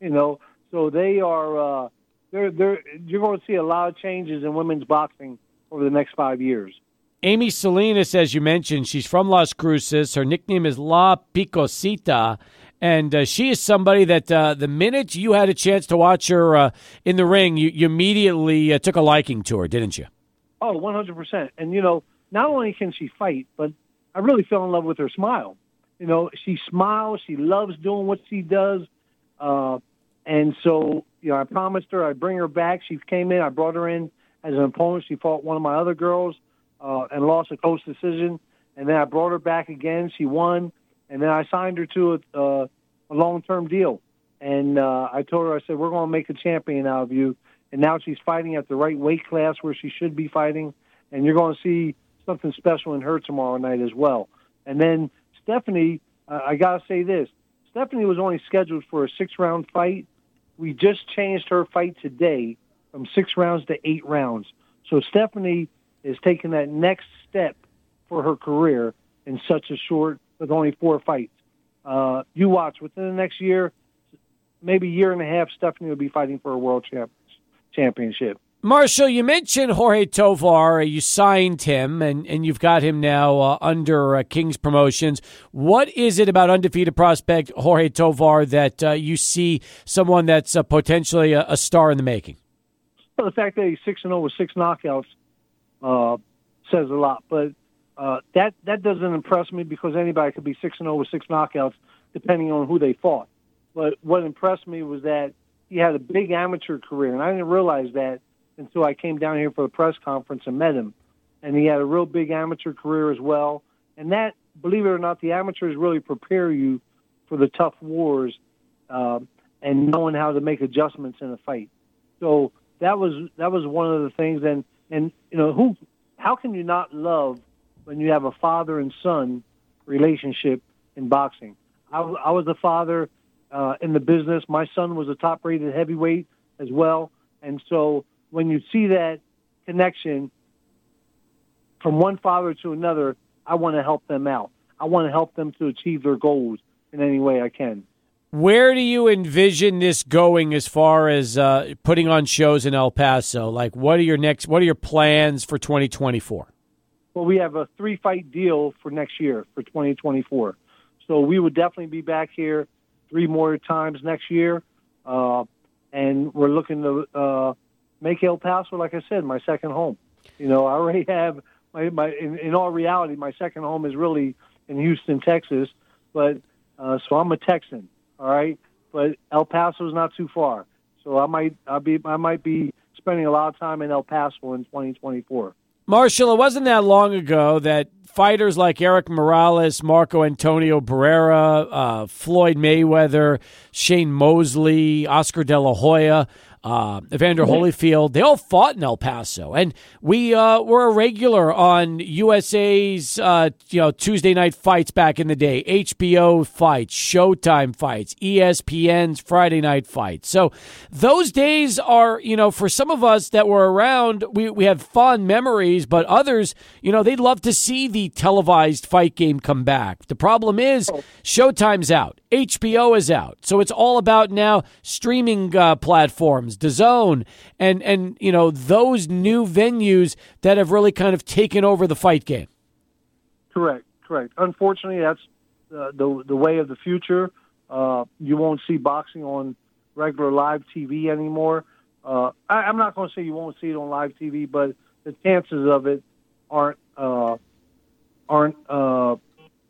Speaker 6: You know, so they are. Uh, they're they're you're going to see a lot of changes in women's boxing over the next five years.
Speaker 2: Amy Salinas, as you mentioned, she's from Las Cruces. Her nickname is La Picosita. And uh, she is somebody that uh, the minute you had a chance to watch her uh, in the ring, you, you immediately uh, took a liking to her, didn't you?
Speaker 6: Oh, 100%. And, you know, not only can she fight, but I really fell in love with her smile. You know, she smiles. She loves doing what she does. Uh, and so, you know, I promised her I'd bring her back. She came in. I brought her in as an opponent. She fought one of my other girls uh, and lost a close decision. And then I brought her back again. She won. And then I signed her to a, uh, a long-term deal. And uh, I told her, I said, we're going to make a champion out of you and now she's fighting at the right weight class where she should be fighting, and you're going to see something special in her tomorrow night as well. And then Stephanie, uh, I got to say this: Stephanie was only scheduled for a six-round fight. We just changed her fight today from six rounds to eight rounds. So Stephanie is taking that next step for her career in such a short, with only four fights. Uh, you watch within the next year, maybe year and a half, Stephanie will be fighting for a world champ championship.
Speaker 2: Marshall, you mentioned Jorge Tovar. You signed him, and, and you've got him now uh, under uh, King's Promotions. What is it about undefeated prospect Jorge Tovar that uh, you see someone that's uh, potentially a, a, star in the making?
Speaker 6: Well, the fact that he's six and zero oh with six knockouts uh, says a lot. But uh, that that doesn't impress me because anybody could be six and zero oh with six knockouts, depending on who they fought. But what impressed me was that he had a big amateur career, and I didn't realize that until I came down here for the press conference and met him. And he had a real big amateur career as well. And that, believe it or not, the amateurs really prepare you for the tough wars um, and knowing how to make adjustments in a fight. So that was that was one of the things. And and you know who, how can you not love when you have a father and son relationship in boxing? I, I was a father uh, in the business. My son was a top rated heavyweight as well. And so when you see that connection from one father to another, I want to help them out. I want to help them to achieve their goals in any way I can.
Speaker 2: Where do you envision this going as far as uh, putting on shows in El Paso? Like, what are your next? What are your plans for 2024?
Speaker 6: Well, we have a three fight deal for next year for 2024, so we would definitely be back here three more times next year, uh, and we're looking to uh, make El Paso, like I said, my second home. You know, I already have my my. In, in all reality, my second home is really in Houston, Texas, but uh, so I'm a Texan all right, but El Paso is not too far, so I might I'll be I might be spending a lot of time in El Paso in 2024.
Speaker 2: Marshall, it wasn't that long ago that fighters like Erik Morales, Marco Antonio Barrera, uh, Floyd Mayweather, Shane Mosley, Oscar De La Hoya, uh, Evander Holyfield, they all fought in El Paso, and we uh, were a regular on USA's uh, you know Tuesday night fights back in the day, HBO fights, Showtime fights, ESPN's Friday night fights. So those days are you know for some of us that were around, we we have fond memories, but others, you know, they'd love to see the televised fight game come back. The problem is Showtime's out, HBO is out, so it's all about now streaming uh, platforms the DAZN, and and you know those new venues that have really kind of taken over the fight game.
Speaker 6: Correct, correct. Unfortunately, that's uh, the the way of the future. Uh, you won't see boxing on regular live TV anymore. Uh, I, I'm not going to say you won't see it on live TV, but the chances of it aren't uh, aren't uh,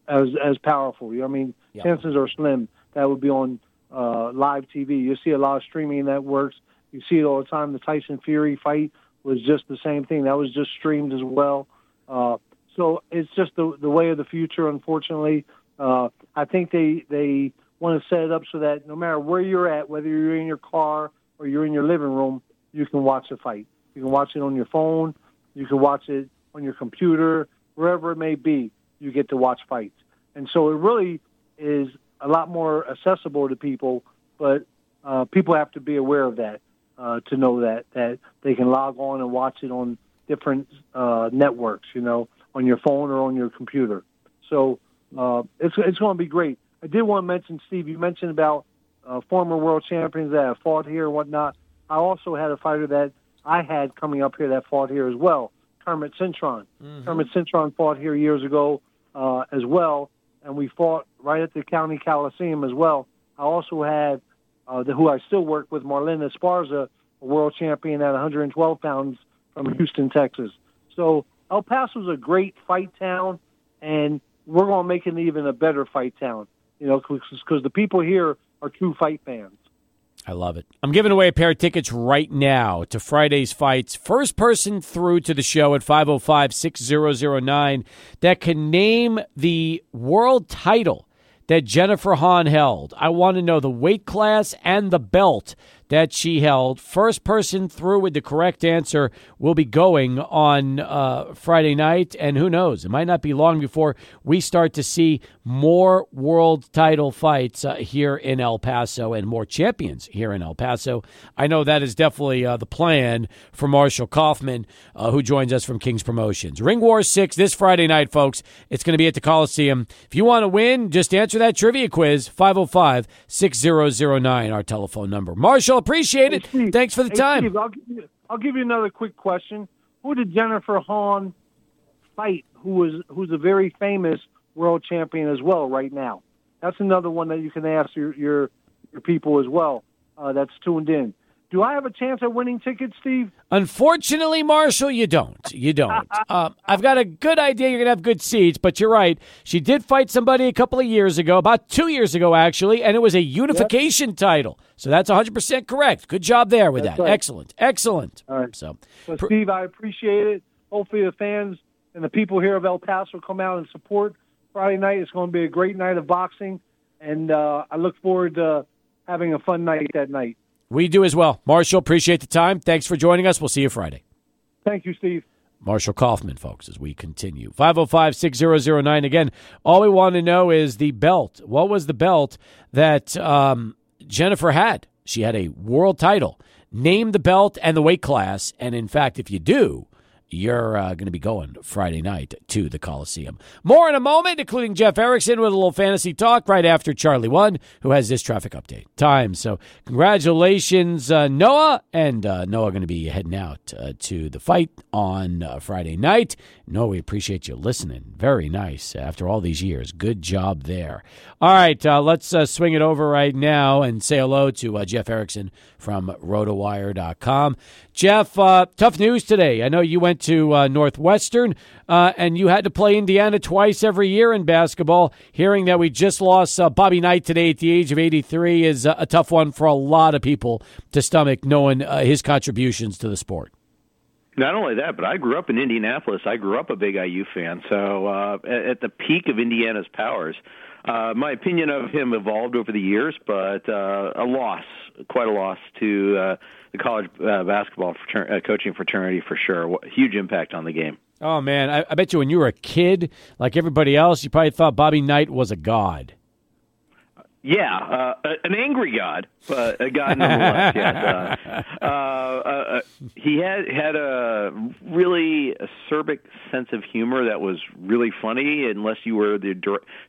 Speaker 6: as as powerful. You I mean, yep. chances are slim that would be on uh, live TV. You see a lot of streaming networks you see it all the time. The Tyson Fury fight was just the same thing. That was just streamed as well. Uh, so it's just the the way of the future. Unfortunately, uh, I think they they want to set it up so that no matter where you're at, whether you're in your car or you're in your living room, you can watch the fight. You can watch it on your phone. You can watch it on your computer, wherever it may be. You get to watch fights, and so it really is a lot more accessible to people. But uh, people have to be aware of that uh, to know that that they can log on and watch it on different uh, networks, you know, on your phone or on your computer. So uh, it's it's going to be great. I did want to mention, Steve. You mentioned about uh, former world champions that have fought here and whatnot. I also had a fighter that I had coming up here that fought here as well, Kermit Cintron. Mm-hmm. Kermit Cintron fought here years ago uh, as well, and we fought right at the county coliseum as well. I also had uh, the, who I still work with, Marlen Esparza, a world champion at 112 pounds from Houston, Texas. So El Paso is a great fight town, and we're going to make it even a better fight town. You know, because the people here are true fight fans.
Speaker 2: I love it. I'm giving away a pair of tickets right now to Friday's fights. First person through to the show at 505 6009 that can name the world title that Jennifer Han held. I want to know the weight class and the belt that she held. First person through with the correct answer will be going on uh, Friday night. And who knows? It might not be long before we start to see more world title fights uh, here in El Paso and more champions here in El Paso. I know that is definitely uh, the plan for Marshall Kauffman, uh, who joins us from King's Promotions. Ring War 6 this Friday night, folks. It's going to be at the Coliseum. If you want to win, just answer that trivia quiz 505 6009, our telephone number. Marshall, appreciate it. Hey, Thanks for the
Speaker 6: hey,
Speaker 2: time.
Speaker 6: Steve, I'll, give you, I'll give you another quick question. Who did Jennifer Han fight? Who was who's a very famous world champion as well right now? That's another one that you can ask your your, your people as well. Uh, that's tuned in. Do I have a chance at winning tickets, Steve?
Speaker 2: Unfortunately, Marshall, you don't. You don't. Uh, I've got a good idea you're going to have good seats, but you're right. She did fight somebody a couple of years ago, about two years ago, actually, and it was a unification yep. title. So that's 100% correct. Good job there with that's that. Right. Excellent. Excellent.
Speaker 6: All right. So, Steve, I appreciate it. Hopefully, the fans and the people here of El Paso come out and support Friday night. It's going to be a great night of boxing, and uh, I look forward to having a fun night that night.
Speaker 2: We do as well. Marshall, appreciate the time. Thanks for joining us. We'll see you Friday.
Speaker 6: Thank you, Steve.
Speaker 2: Marshall Kauffman, folks, as we continue. 505 6009. Again, all we want to know is the belt. What was the belt that um, Jennifer had? She had a world title. Name the belt and the weight class. And in fact, if you do, you're uh, going to be going Friday night to the Coliseum. More in a moment, including Jeff Erickson with a little fantasy talk right after Charlie One, who has this traffic update time. So, congratulations, uh, Noah. And uh, Noah going to be heading out uh, to the fight on uh, Friday night. Noah, we appreciate you listening. Very nice after all these years. Good job there. All right, uh, let's swing it over right now and say hello to Jeff Erickson from rotowire.com. Jeff, tough news today. I know you went to uh, Northwestern uh, and you had to play Indiana twice every year in basketball. Hearing that we just lost uh, Bobby Knight today at the age of 83 is a tough one for a lot of people to stomach, knowing uh, his contributions to the sport.
Speaker 7: Not only that, but I grew up in Indianapolis. I grew up a big IU fan. So uh, at the peak of Indiana's powers, uh, my opinion of him evolved over the years, but uh, a loss, quite a loss to uh, the college uh, basketball frater- uh, coaching fraternity for sure. Huge impact on the game.
Speaker 2: Oh man, I, I bet you when you were a kid, like everybody else, you probably thought Bobby Knight was a god.
Speaker 7: Yeah, uh, an angry god, but a god nonetheless. yes. Uh, uh, uh, he had had a really acerbic sense of humor that was really funny, unless you were the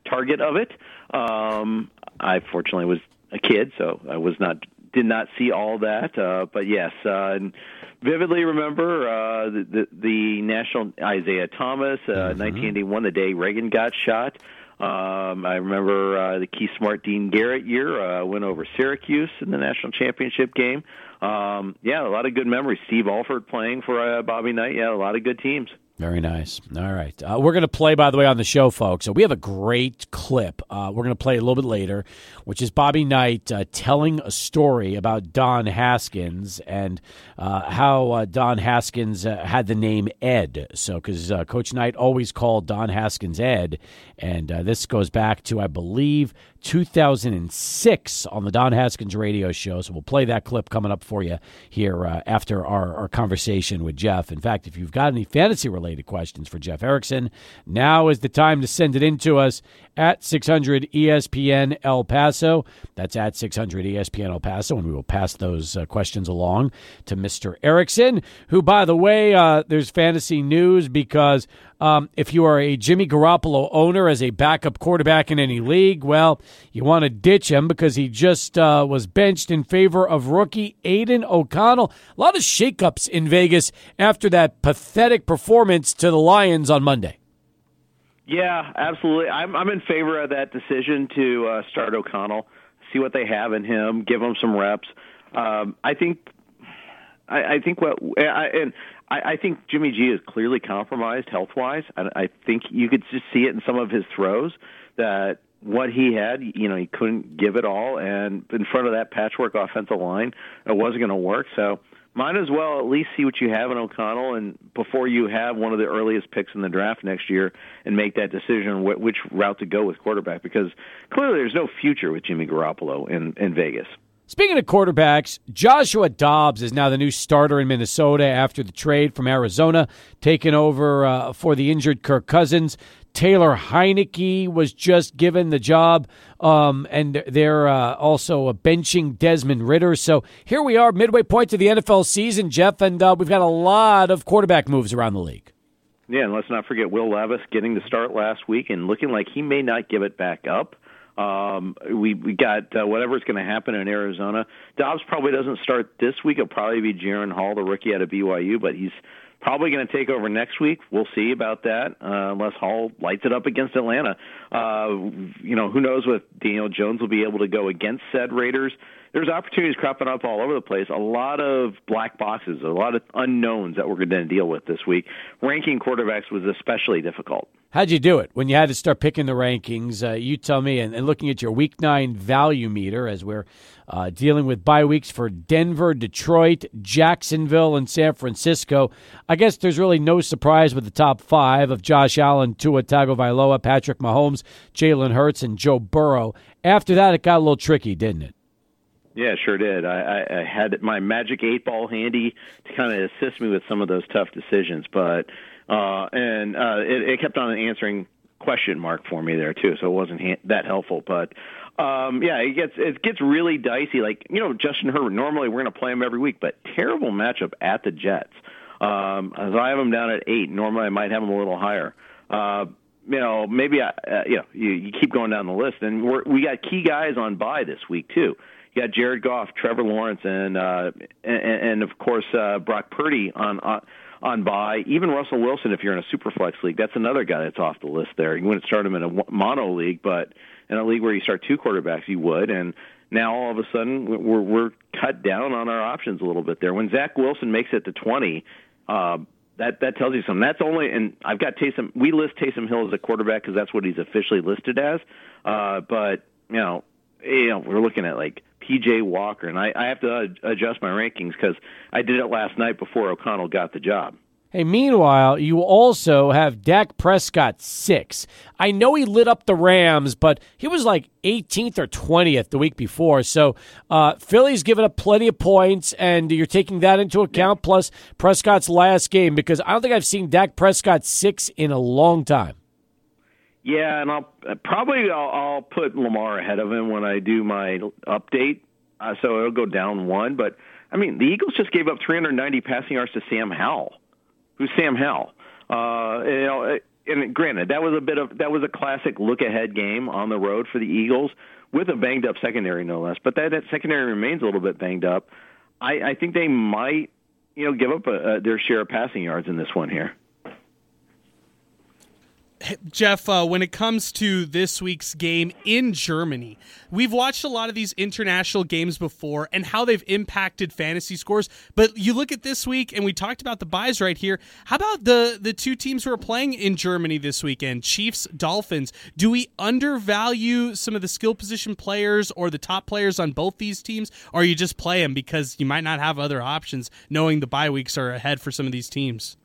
Speaker 7: target of it. Um, I fortunately was a kid, so I was not did not see all that. Uh, but yes, uh, and vividly remember uh, the, the the national Isiah Thomas, uh, mm-hmm. 1981, the day Reagan got shot. Um, I remember uh, the Keith Smart Dean Garrett year. Uh, went over Syracuse in the national championship game. Um, yeah, a lot of good memories. Steve Alford playing for uh, Bobby Knight. Yeah, a lot of good teams.
Speaker 2: Very nice. All right. Uh, we're going to play, by the way, on the show, folks. So we have a great clip. Uh, we're going to play a little bit later, which is Bobby Knight uh, telling a story about Don Haskins and uh, how uh, Don Haskins uh, had the name Ed. So, because Coach Knight always called Don Haskins Ed. And this goes back to, I believe, 2006 on the Don Haskins radio show. So we'll play that clip coming up for you here uh, after our, our conversation with Jeff. In fact, if you've got any fantasy related questions for Jeff Erickson, now is the time to send it in to us at 600 ESPN El Paso. That's at 600 ESPN El Paso, and we will pass those uh, questions along to Mr. Erickson, who, by the way, uh, there's fantasy news because um, if you are a Jimmy Garoppolo owner as a backup quarterback in any league, well, you want to ditch him because he just uh, was benched in favor of rookie Aidan O'Connell. A lot of shakeups in Vegas after that pathetic performance to the Lions on Monday.
Speaker 7: Yeah, absolutely. I'm I'm in favor of that decision to uh, start O'Connell, see what they have in him, give him some reps. Um, I think, I, I think what, I, and I, I think Jimmy G is clearly compromised health wise. I, I think you could just see it in some of his throws that what he had, you know, he couldn't give it all, and in front of that patchwork offensive line, it wasn't going to work. So might as well at least see what you have in O'Connell, and before you have one of the earliest picks in the draft next year, and make that decision wh- which route to go with quarterback, because clearly there's no future with Jimmy Garoppolo in in Vegas.
Speaker 2: Speaking of quarterbacks, Joshua Dobbs is now the new starter in Minnesota after the trade from Arizona, taking over uh, for the injured Kirk Cousins. Taylor Heinicke was just given the job, um, and they're uh, also benching Desmond Ridder. So here we are, midway point to the NFL season, Jeff, and uh, we've got a lot of quarterback moves around the league.
Speaker 7: Yeah, and let's not forget Will Levis getting the start last week and looking like he may not give it back up. Um, we we got uh, whatever's going to happen in Arizona. Dobbs probably doesn't start this week. It'll probably be Jaren Hall, the rookie out of BYU, but he's probably going to take over next week. We'll see about that, uh, unless Hall lights it up against Atlanta. Uh, you know, who knows what Daniel Jones will be able to go against said Raiders. There's opportunities cropping up all over the place. A lot of black boxes, a lot of unknowns that we're going to deal with this week. Ranking quarterbacks was especially difficult.
Speaker 2: How'd you do it when you had to start picking the rankings? Uh, you tell me, and, and, looking at your week nine value meter as we're uh, dealing with bye weeks for Denver, Detroit, Jacksonville, and San Francisco. I guess there's really no surprise with the top five of Josh Allen, Tua Tagovailoa, Patrick Mahomes, Jalen Hurts, and Joe Burrow. After that, it got a little tricky, didn't it?
Speaker 7: Yeah, sure did. I, I, I had my magic eight ball handy to kind of assist me with some of those tough decisions, but uh, and uh, it, it kept on answering question mark for me there too, so it wasn't ha- that helpful. But um, yeah, it gets it gets really dicey. Like you know, Justin Herbert. Normally we're going to play him every week, but terrible matchup at the Jets. Um, as I have him down at eight. Normally I might have him a little higher. Uh, you know, maybe I, uh, you know, you, you keep going down the list, and we're, we got key guys on bye this week too. You got Jared Goff, Trevor Lawrence, and uh, and, and of course uh, Brock Purdy on. on on bye. Even Russell Wilson, if you're in a super flex league, that's another guy that's off the list there. You wouldn't start him in a mono league, but in a league where you start two quarterbacks, you would. And now all of a sudden we're we're cut down on our options a little bit there. When Zach Wilson makes it to 20, uh, that that tells you something. That's only, and I've got Taysom. We list Taysom Hill as a quarterback because that's what he's officially listed as. Uh, but you know, you know, we're looking at like PJ Walker, and I, I have to adjust my rankings because I did it last night before O'Connell got the job.
Speaker 2: Hey, meanwhile, you also have Dak Prescott six. I know he lit up the Rams, but he was like 18th or 20th the week before. So uh, Philly's given up plenty of points, and you're taking that into account, plus Prescott's last game, because I don't think I've seen Dak Prescott six in a long time.
Speaker 7: Yeah, and I'll probably I'll, I'll put Lamar ahead of him when I do my update, uh, so it'll go down one. But I mean, the Eagles just gave up 390 passing yards to Sam Howell who's Sam Howell. Uh, you know, and granted, that was a bit of that was a classic look ahead game on the road for the Eagles with a banged up secondary, no less. But that, that secondary remains a little bit banged up. I, I think they might, you know, give up a, a, their share of passing yards in this one here.
Speaker 3: Jeff, uh, when it comes to this week's game in Germany, we've watched a lot of these international games before and how they've impacted fantasy scores. But you look at this week, and we talked about the buys right here. How about the the two teams who are playing in Germany this weekend, Chiefs, Dolphins? Do we undervalue some of the skill position players or the top players on both these teams, or you just play them because you might not have other options, knowing the bye weeks are ahead for some of these teams?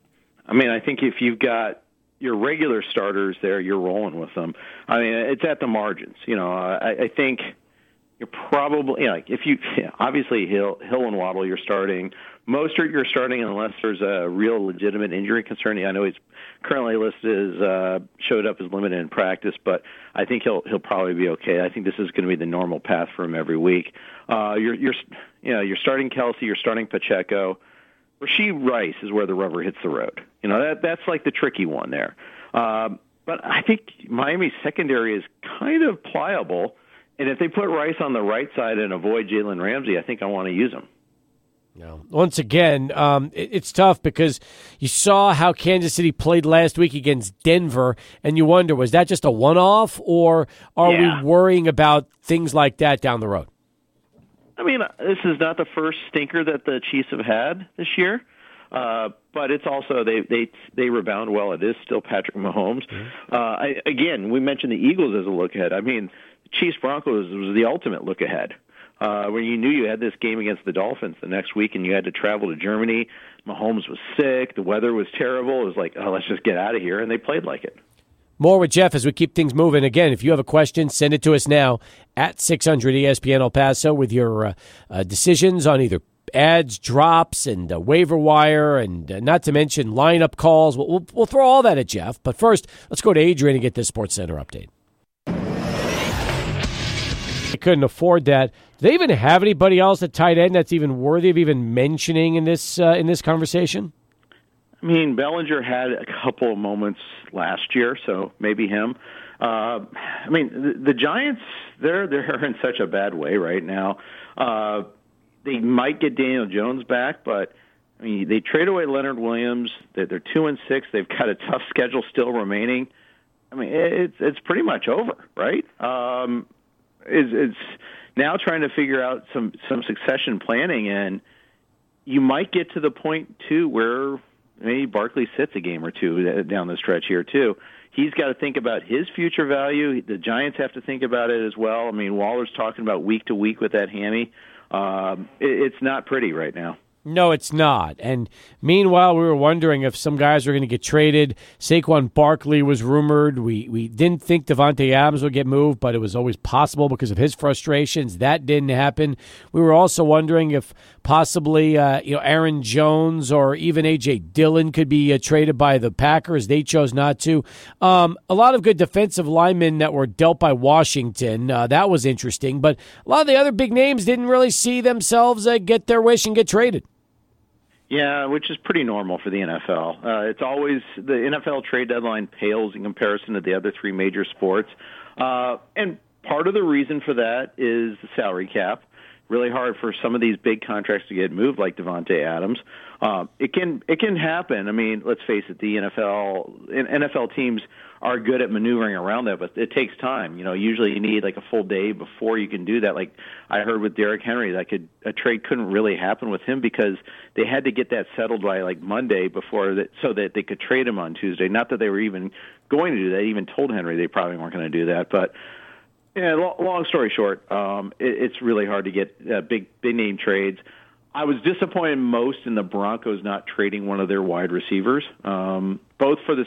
Speaker 7: I mean, I think if you've got your regular starters there, you're rolling with them. I mean, it's at the margins. You know, I, I think you're probably you know, if you obviously Hill Hill and Waddle you're starting. Mostert you're starting unless there's a real legitimate injury concern. I know he's currently listed as uh, showed up as limited in practice, but I think he'll he'll probably be okay. I think this is going to be the normal path for him every week. Uh, you're you're you know you're starting Kelce, you're starting Pacheco. Rashee Rice is where the rubber hits the road. You know that that's like the tricky one there. Um, but I think Miami's secondary is kind of pliable, and if they put Rice on the right side and avoid Jalen Ramsey, I think I want to use him.
Speaker 2: No. Once again, um, it, it's tough because you saw how Kansas City played last week against Denver, and you wonder was that just a one-off, or are yeah. we worrying about things like that down the road?
Speaker 7: I mean, this is not the first stinker that the Chiefs have had this year, uh, but it's also they they they rebound well. It is still Patrick Mahomes. Mm-hmm. Uh, I, again, we mentioned the Eagles as a look ahead. I mean, Chiefs Broncos was the ultimate look ahead. Uh, where you knew you had this game against the Dolphins the next week, and you had to travel to Germany. Mahomes was sick. The weather was terrible. It was like, oh, let's just get out of here, and they played like it.
Speaker 2: More with Jeff as we keep things moving. Again, if you have a question, send it to us now at 600 ESPN El Paso with your uh, uh, decisions on either ads, drops, and uh, waiver wire, and uh, not to mention lineup calls. We'll, we'll, we'll, throw all that at Jeff. But first, let's go to Adrian and get this Sports Center update. They couldn't afford that. Do they even have anybody else at tight end that's even worthy of even mentioning in this uh, in this conversation?
Speaker 7: I mean, Bellinger had a couple of moments last year, so maybe him. Uh, I mean, the, the Giants they're they're in such a bad way right now. Uh, they might get Daniel Jones back, but I mean, they trade away Leonard Williams. They're, they're two and six. They've got a tough schedule still remaining. I mean, it's it's pretty much over, right? Um, it's, it's now trying to figure out some some succession planning, and you might get to the point too where maybe Barkley sits a game or two down the stretch here too. He's got to think about his future value. The Giants have to think about it as well. I mean, Waller's talking about week to week with that hammy. Um, it, it's not pretty right now.
Speaker 2: No, it's not. And meanwhile, we were wondering if some guys were going to get traded. Saquon Barkley was rumored. We we didn't think Davante Adams would get moved, but it was always possible because of his frustrations. That didn't happen. We were also wondering if possibly uh, you know Aaron Jones or even AJ Dillon could be uh, traded by the Packers. They chose not to. Um, a lot of good defensive linemen that were dealt by Washington. Uh, that was interesting, but a lot of the other big names didn't really see themselves uh, get their wish and get traded.
Speaker 7: Yeah, which is pretty normal for the NFL. Uh, it's always the NFL trade deadline pales in comparison to the other three major sports, uh, and part of the reason for that is the salary cap. Really hard for some of these big contracts to get moved, like Davante Adams. Uh, it can it can happen. I mean, let's face it, the NFL NFL teams are good at maneuvering around that, but it takes time. You know, usually you need like a full day before you can do that. Like I heard with Derrick Henry, that could a trade couldn't really happen with him because they had to get that settled by like Monday before that, so that they could trade him on Tuesday. Not that they were even going to do that. They even told Henry they probably weren't going to do that, but. Yeah, long story short, um, it, it's really hard to get uh, big big name trades. I was disappointed most in the Broncos not trading one of their wide receivers, um, both for the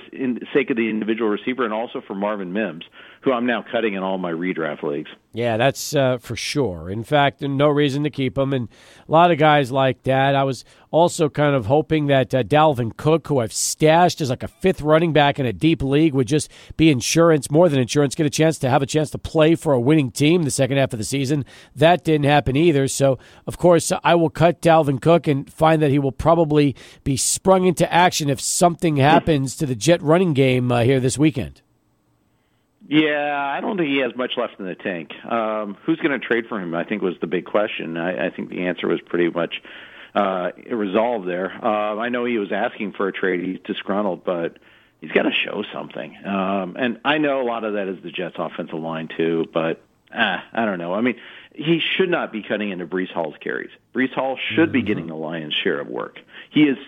Speaker 7: sake of the individual receiver and also for Marvin Mims, who I'm now cutting in all my redraft leagues.
Speaker 2: Yeah, that's uh, for sure. In fact, no reason to keep him, and a lot of guys like that. I was also kind of hoping that uh, Dalvin Cook, who I've stashed as like a fifth running back in a deep league, would just be insurance, more than insurance, get a chance to have a chance to play for a winning team the second half of the season. That didn't happen either. So, of course, I will cut Dalvin Cook and find that he will probably be sprung into action if something happens to the Jet running game uh, here this weekend.
Speaker 7: Yeah, I don't think he has much left in the tank. Um, who's going to trade for him? I think was the big question. I, I think the answer was pretty much uh, resolved there. Uh, I know he was asking for a trade. He's disgruntled, but he's got to show something. Um, and I know a lot of that is the Jets' offensive line too, but ah, I don't know. I mean, he should not be cutting into Breece Hall's carries. Breece Hall should mm-hmm. be getting the lion's share of work. He is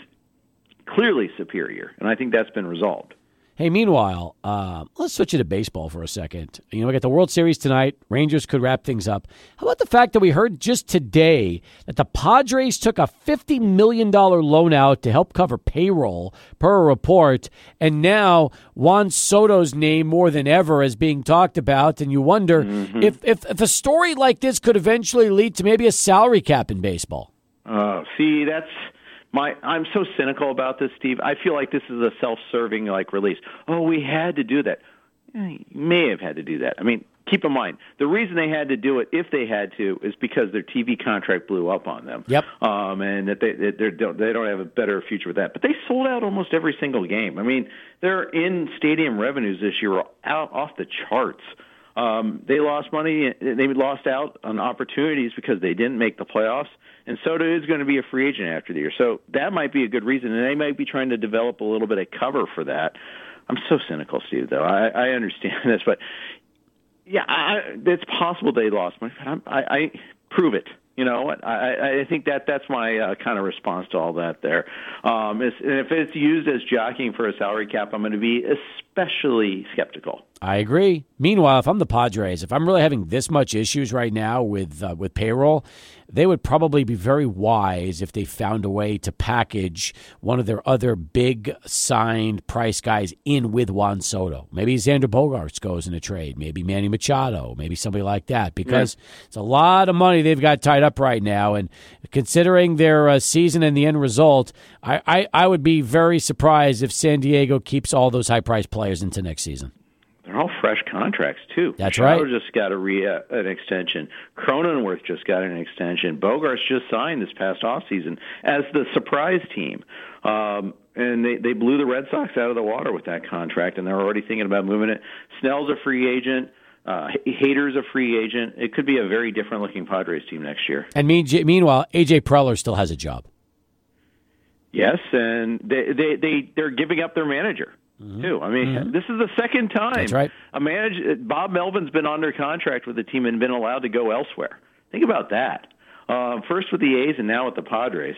Speaker 7: clearly superior, and I think that's been resolved.
Speaker 2: Hey, meanwhile, uh, let's switch it to baseball for a second. You know, we got the World Series tonight. Rangers could wrap things up. How about the fact that we heard just today that the Padres took a $50 million loan out to help cover payroll, per a report, and now Juan Soto's name more than ever is being talked about, and you wonder mm-hmm. if, if, if a story like this could eventually lead to maybe a salary cap in baseball.
Speaker 7: Uh, see, that's my I'm so cynical about this, Steve. I feel like this is a self-serving like release. Oh, we had to do that. You may have had to do that. I mean, keep in mind the reason they had to do it, if they had to, is because their TV contract blew up on them.
Speaker 2: Yep.
Speaker 7: Um, and that they they don't they don't have a better future with that. But they sold out almost every single game. I mean, their in stadium revenues this year are out off the charts. Um, they lost money. They lost out on opportunities because they didn't make the playoffs and Soto is going to be a free agent after the year. So that might be a good reason, and they might be trying to develop a little bit of cover for that. I'm so cynical, Steve. Though I, I understand this, but yeah, I, it's possible they lost money. I, I prove it. You know, I, I think that that's my uh, kind of response to all that. There, um, and if it's used as jockeying for a salary cap, I'm going to be especially skeptical.
Speaker 2: I agree. Meanwhile, if I'm the Padres, if I'm really having this much issues right now with uh, with payroll, they would probably be very wise if they found a way to package one of their other big signed price guys in with Juan Soto. Maybe Xander Bogaerts goes in a trade. Maybe Manny Machado. Maybe somebody like that. Because yeah. it's a lot of money they've got tied up right now, and considering their uh, season and the end result, I, I I would be very surprised if San Diego keeps all those high priced players into next season.
Speaker 7: They're all fresh contracts too.
Speaker 2: That's
Speaker 7: Shadow
Speaker 2: right.
Speaker 7: just got a re, uh, an extension. Cronenworth just got an extension. Bogaerts just signed this past off season as the surprise team, um, and they they blew the Red Sox out of the water with that contract, and they're already thinking about moving it. Snell's a free agent. Uh, Hader's a free agent. It could be a very different looking Padres team next year.
Speaker 2: And mean, meanwhile, AJ Preller still has a job.
Speaker 7: Yes, and they they they they're giving up their manager mm-hmm. too. I mean, mm-hmm. this is the second time.
Speaker 2: That's right.
Speaker 7: A manager, Bob Melvin's been under contract with the team and been allowed to go elsewhere. Think about that. Uh, first with the A's and now with the Padres.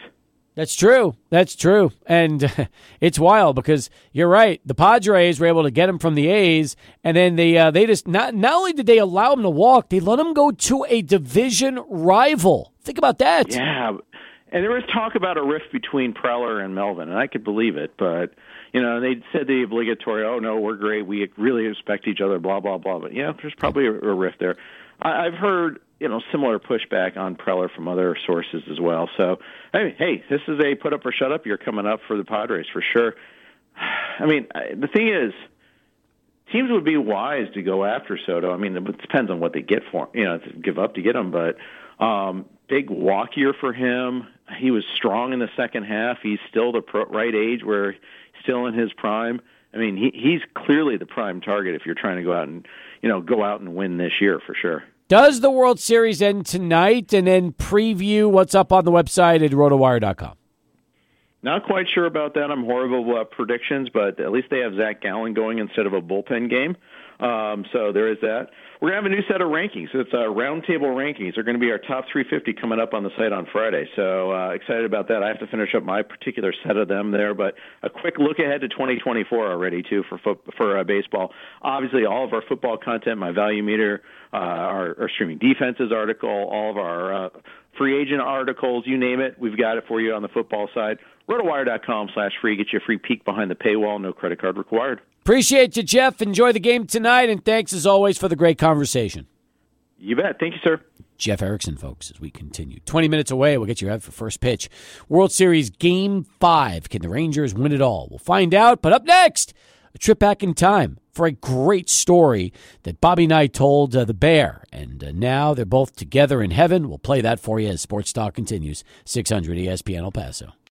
Speaker 2: That's true. That's true. And it's wild because you're right. The Padres were able to get him from the A's, and then they uh, they just not not only did they allow him to walk, they let him go to a division rival. Think about that.
Speaker 7: Yeah, And there was talk about a rift between Preller and Melvin, and I could believe it, but you know, they said the obligatory, "Oh no, we're great. We really respect each other." Blah blah blah. But yeah, there's probably a, a rift there. I, I've heard you know similar pushback on Preller from other sources as well. So hey, hey, this is a put up or shut up. You're coming up for the Padres for sure. I mean, the thing is, teams would be wise to go after Soto. I mean, it depends on what they get for him, you know, to give up to get him. But um, big walk year for him. He was strong in the second half. He's still the pro- right age where still in his prime. I mean, he, he's clearly the prime target if you're trying to go out and you know go out and win this year for sure.
Speaker 2: Does the World Series end tonight? And then preview what's up on the website at rotowire.com.
Speaker 7: Not quite sure about that. I'm horrible at predictions, but at least they have Zach Gallen going instead of a bullpen game. Um, so there is that. We're going to have a new set of rankings. It's a uh, roundtable rankings. They're going to be our top 350 coming up on the site on Friday. So uh, excited about that. I have to finish up my particular set of them there, but a quick look ahead to 2024 already too for fo- for uh, baseball. Obviously, all of our football content, my value meter, uh, our, our streaming defenses article, all of our uh, free agent articles, you name it, we've got it for you on the football side. Rotowire.com slash free. Get you a free peek behind the paywall. No credit card required.
Speaker 2: Appreciate you, Jeff. Enjoy the game tonight, and thanks as always for the great conversation.
Speaker 7: You bet. Thank you, sir.
Speaker 2: Jeff Erickson, folks, as we continue. 20 minutes away, we'll get you out for first pitch. World Series Game 5. Can the Rangers win it all? We'll find out. But up next, a trip back in time for a great story that Bobby Knight told uh, the Bear. And uh, now they're both together in heaven. We'll play that for you as Sports Talk continues. 600 ESPN El Paso.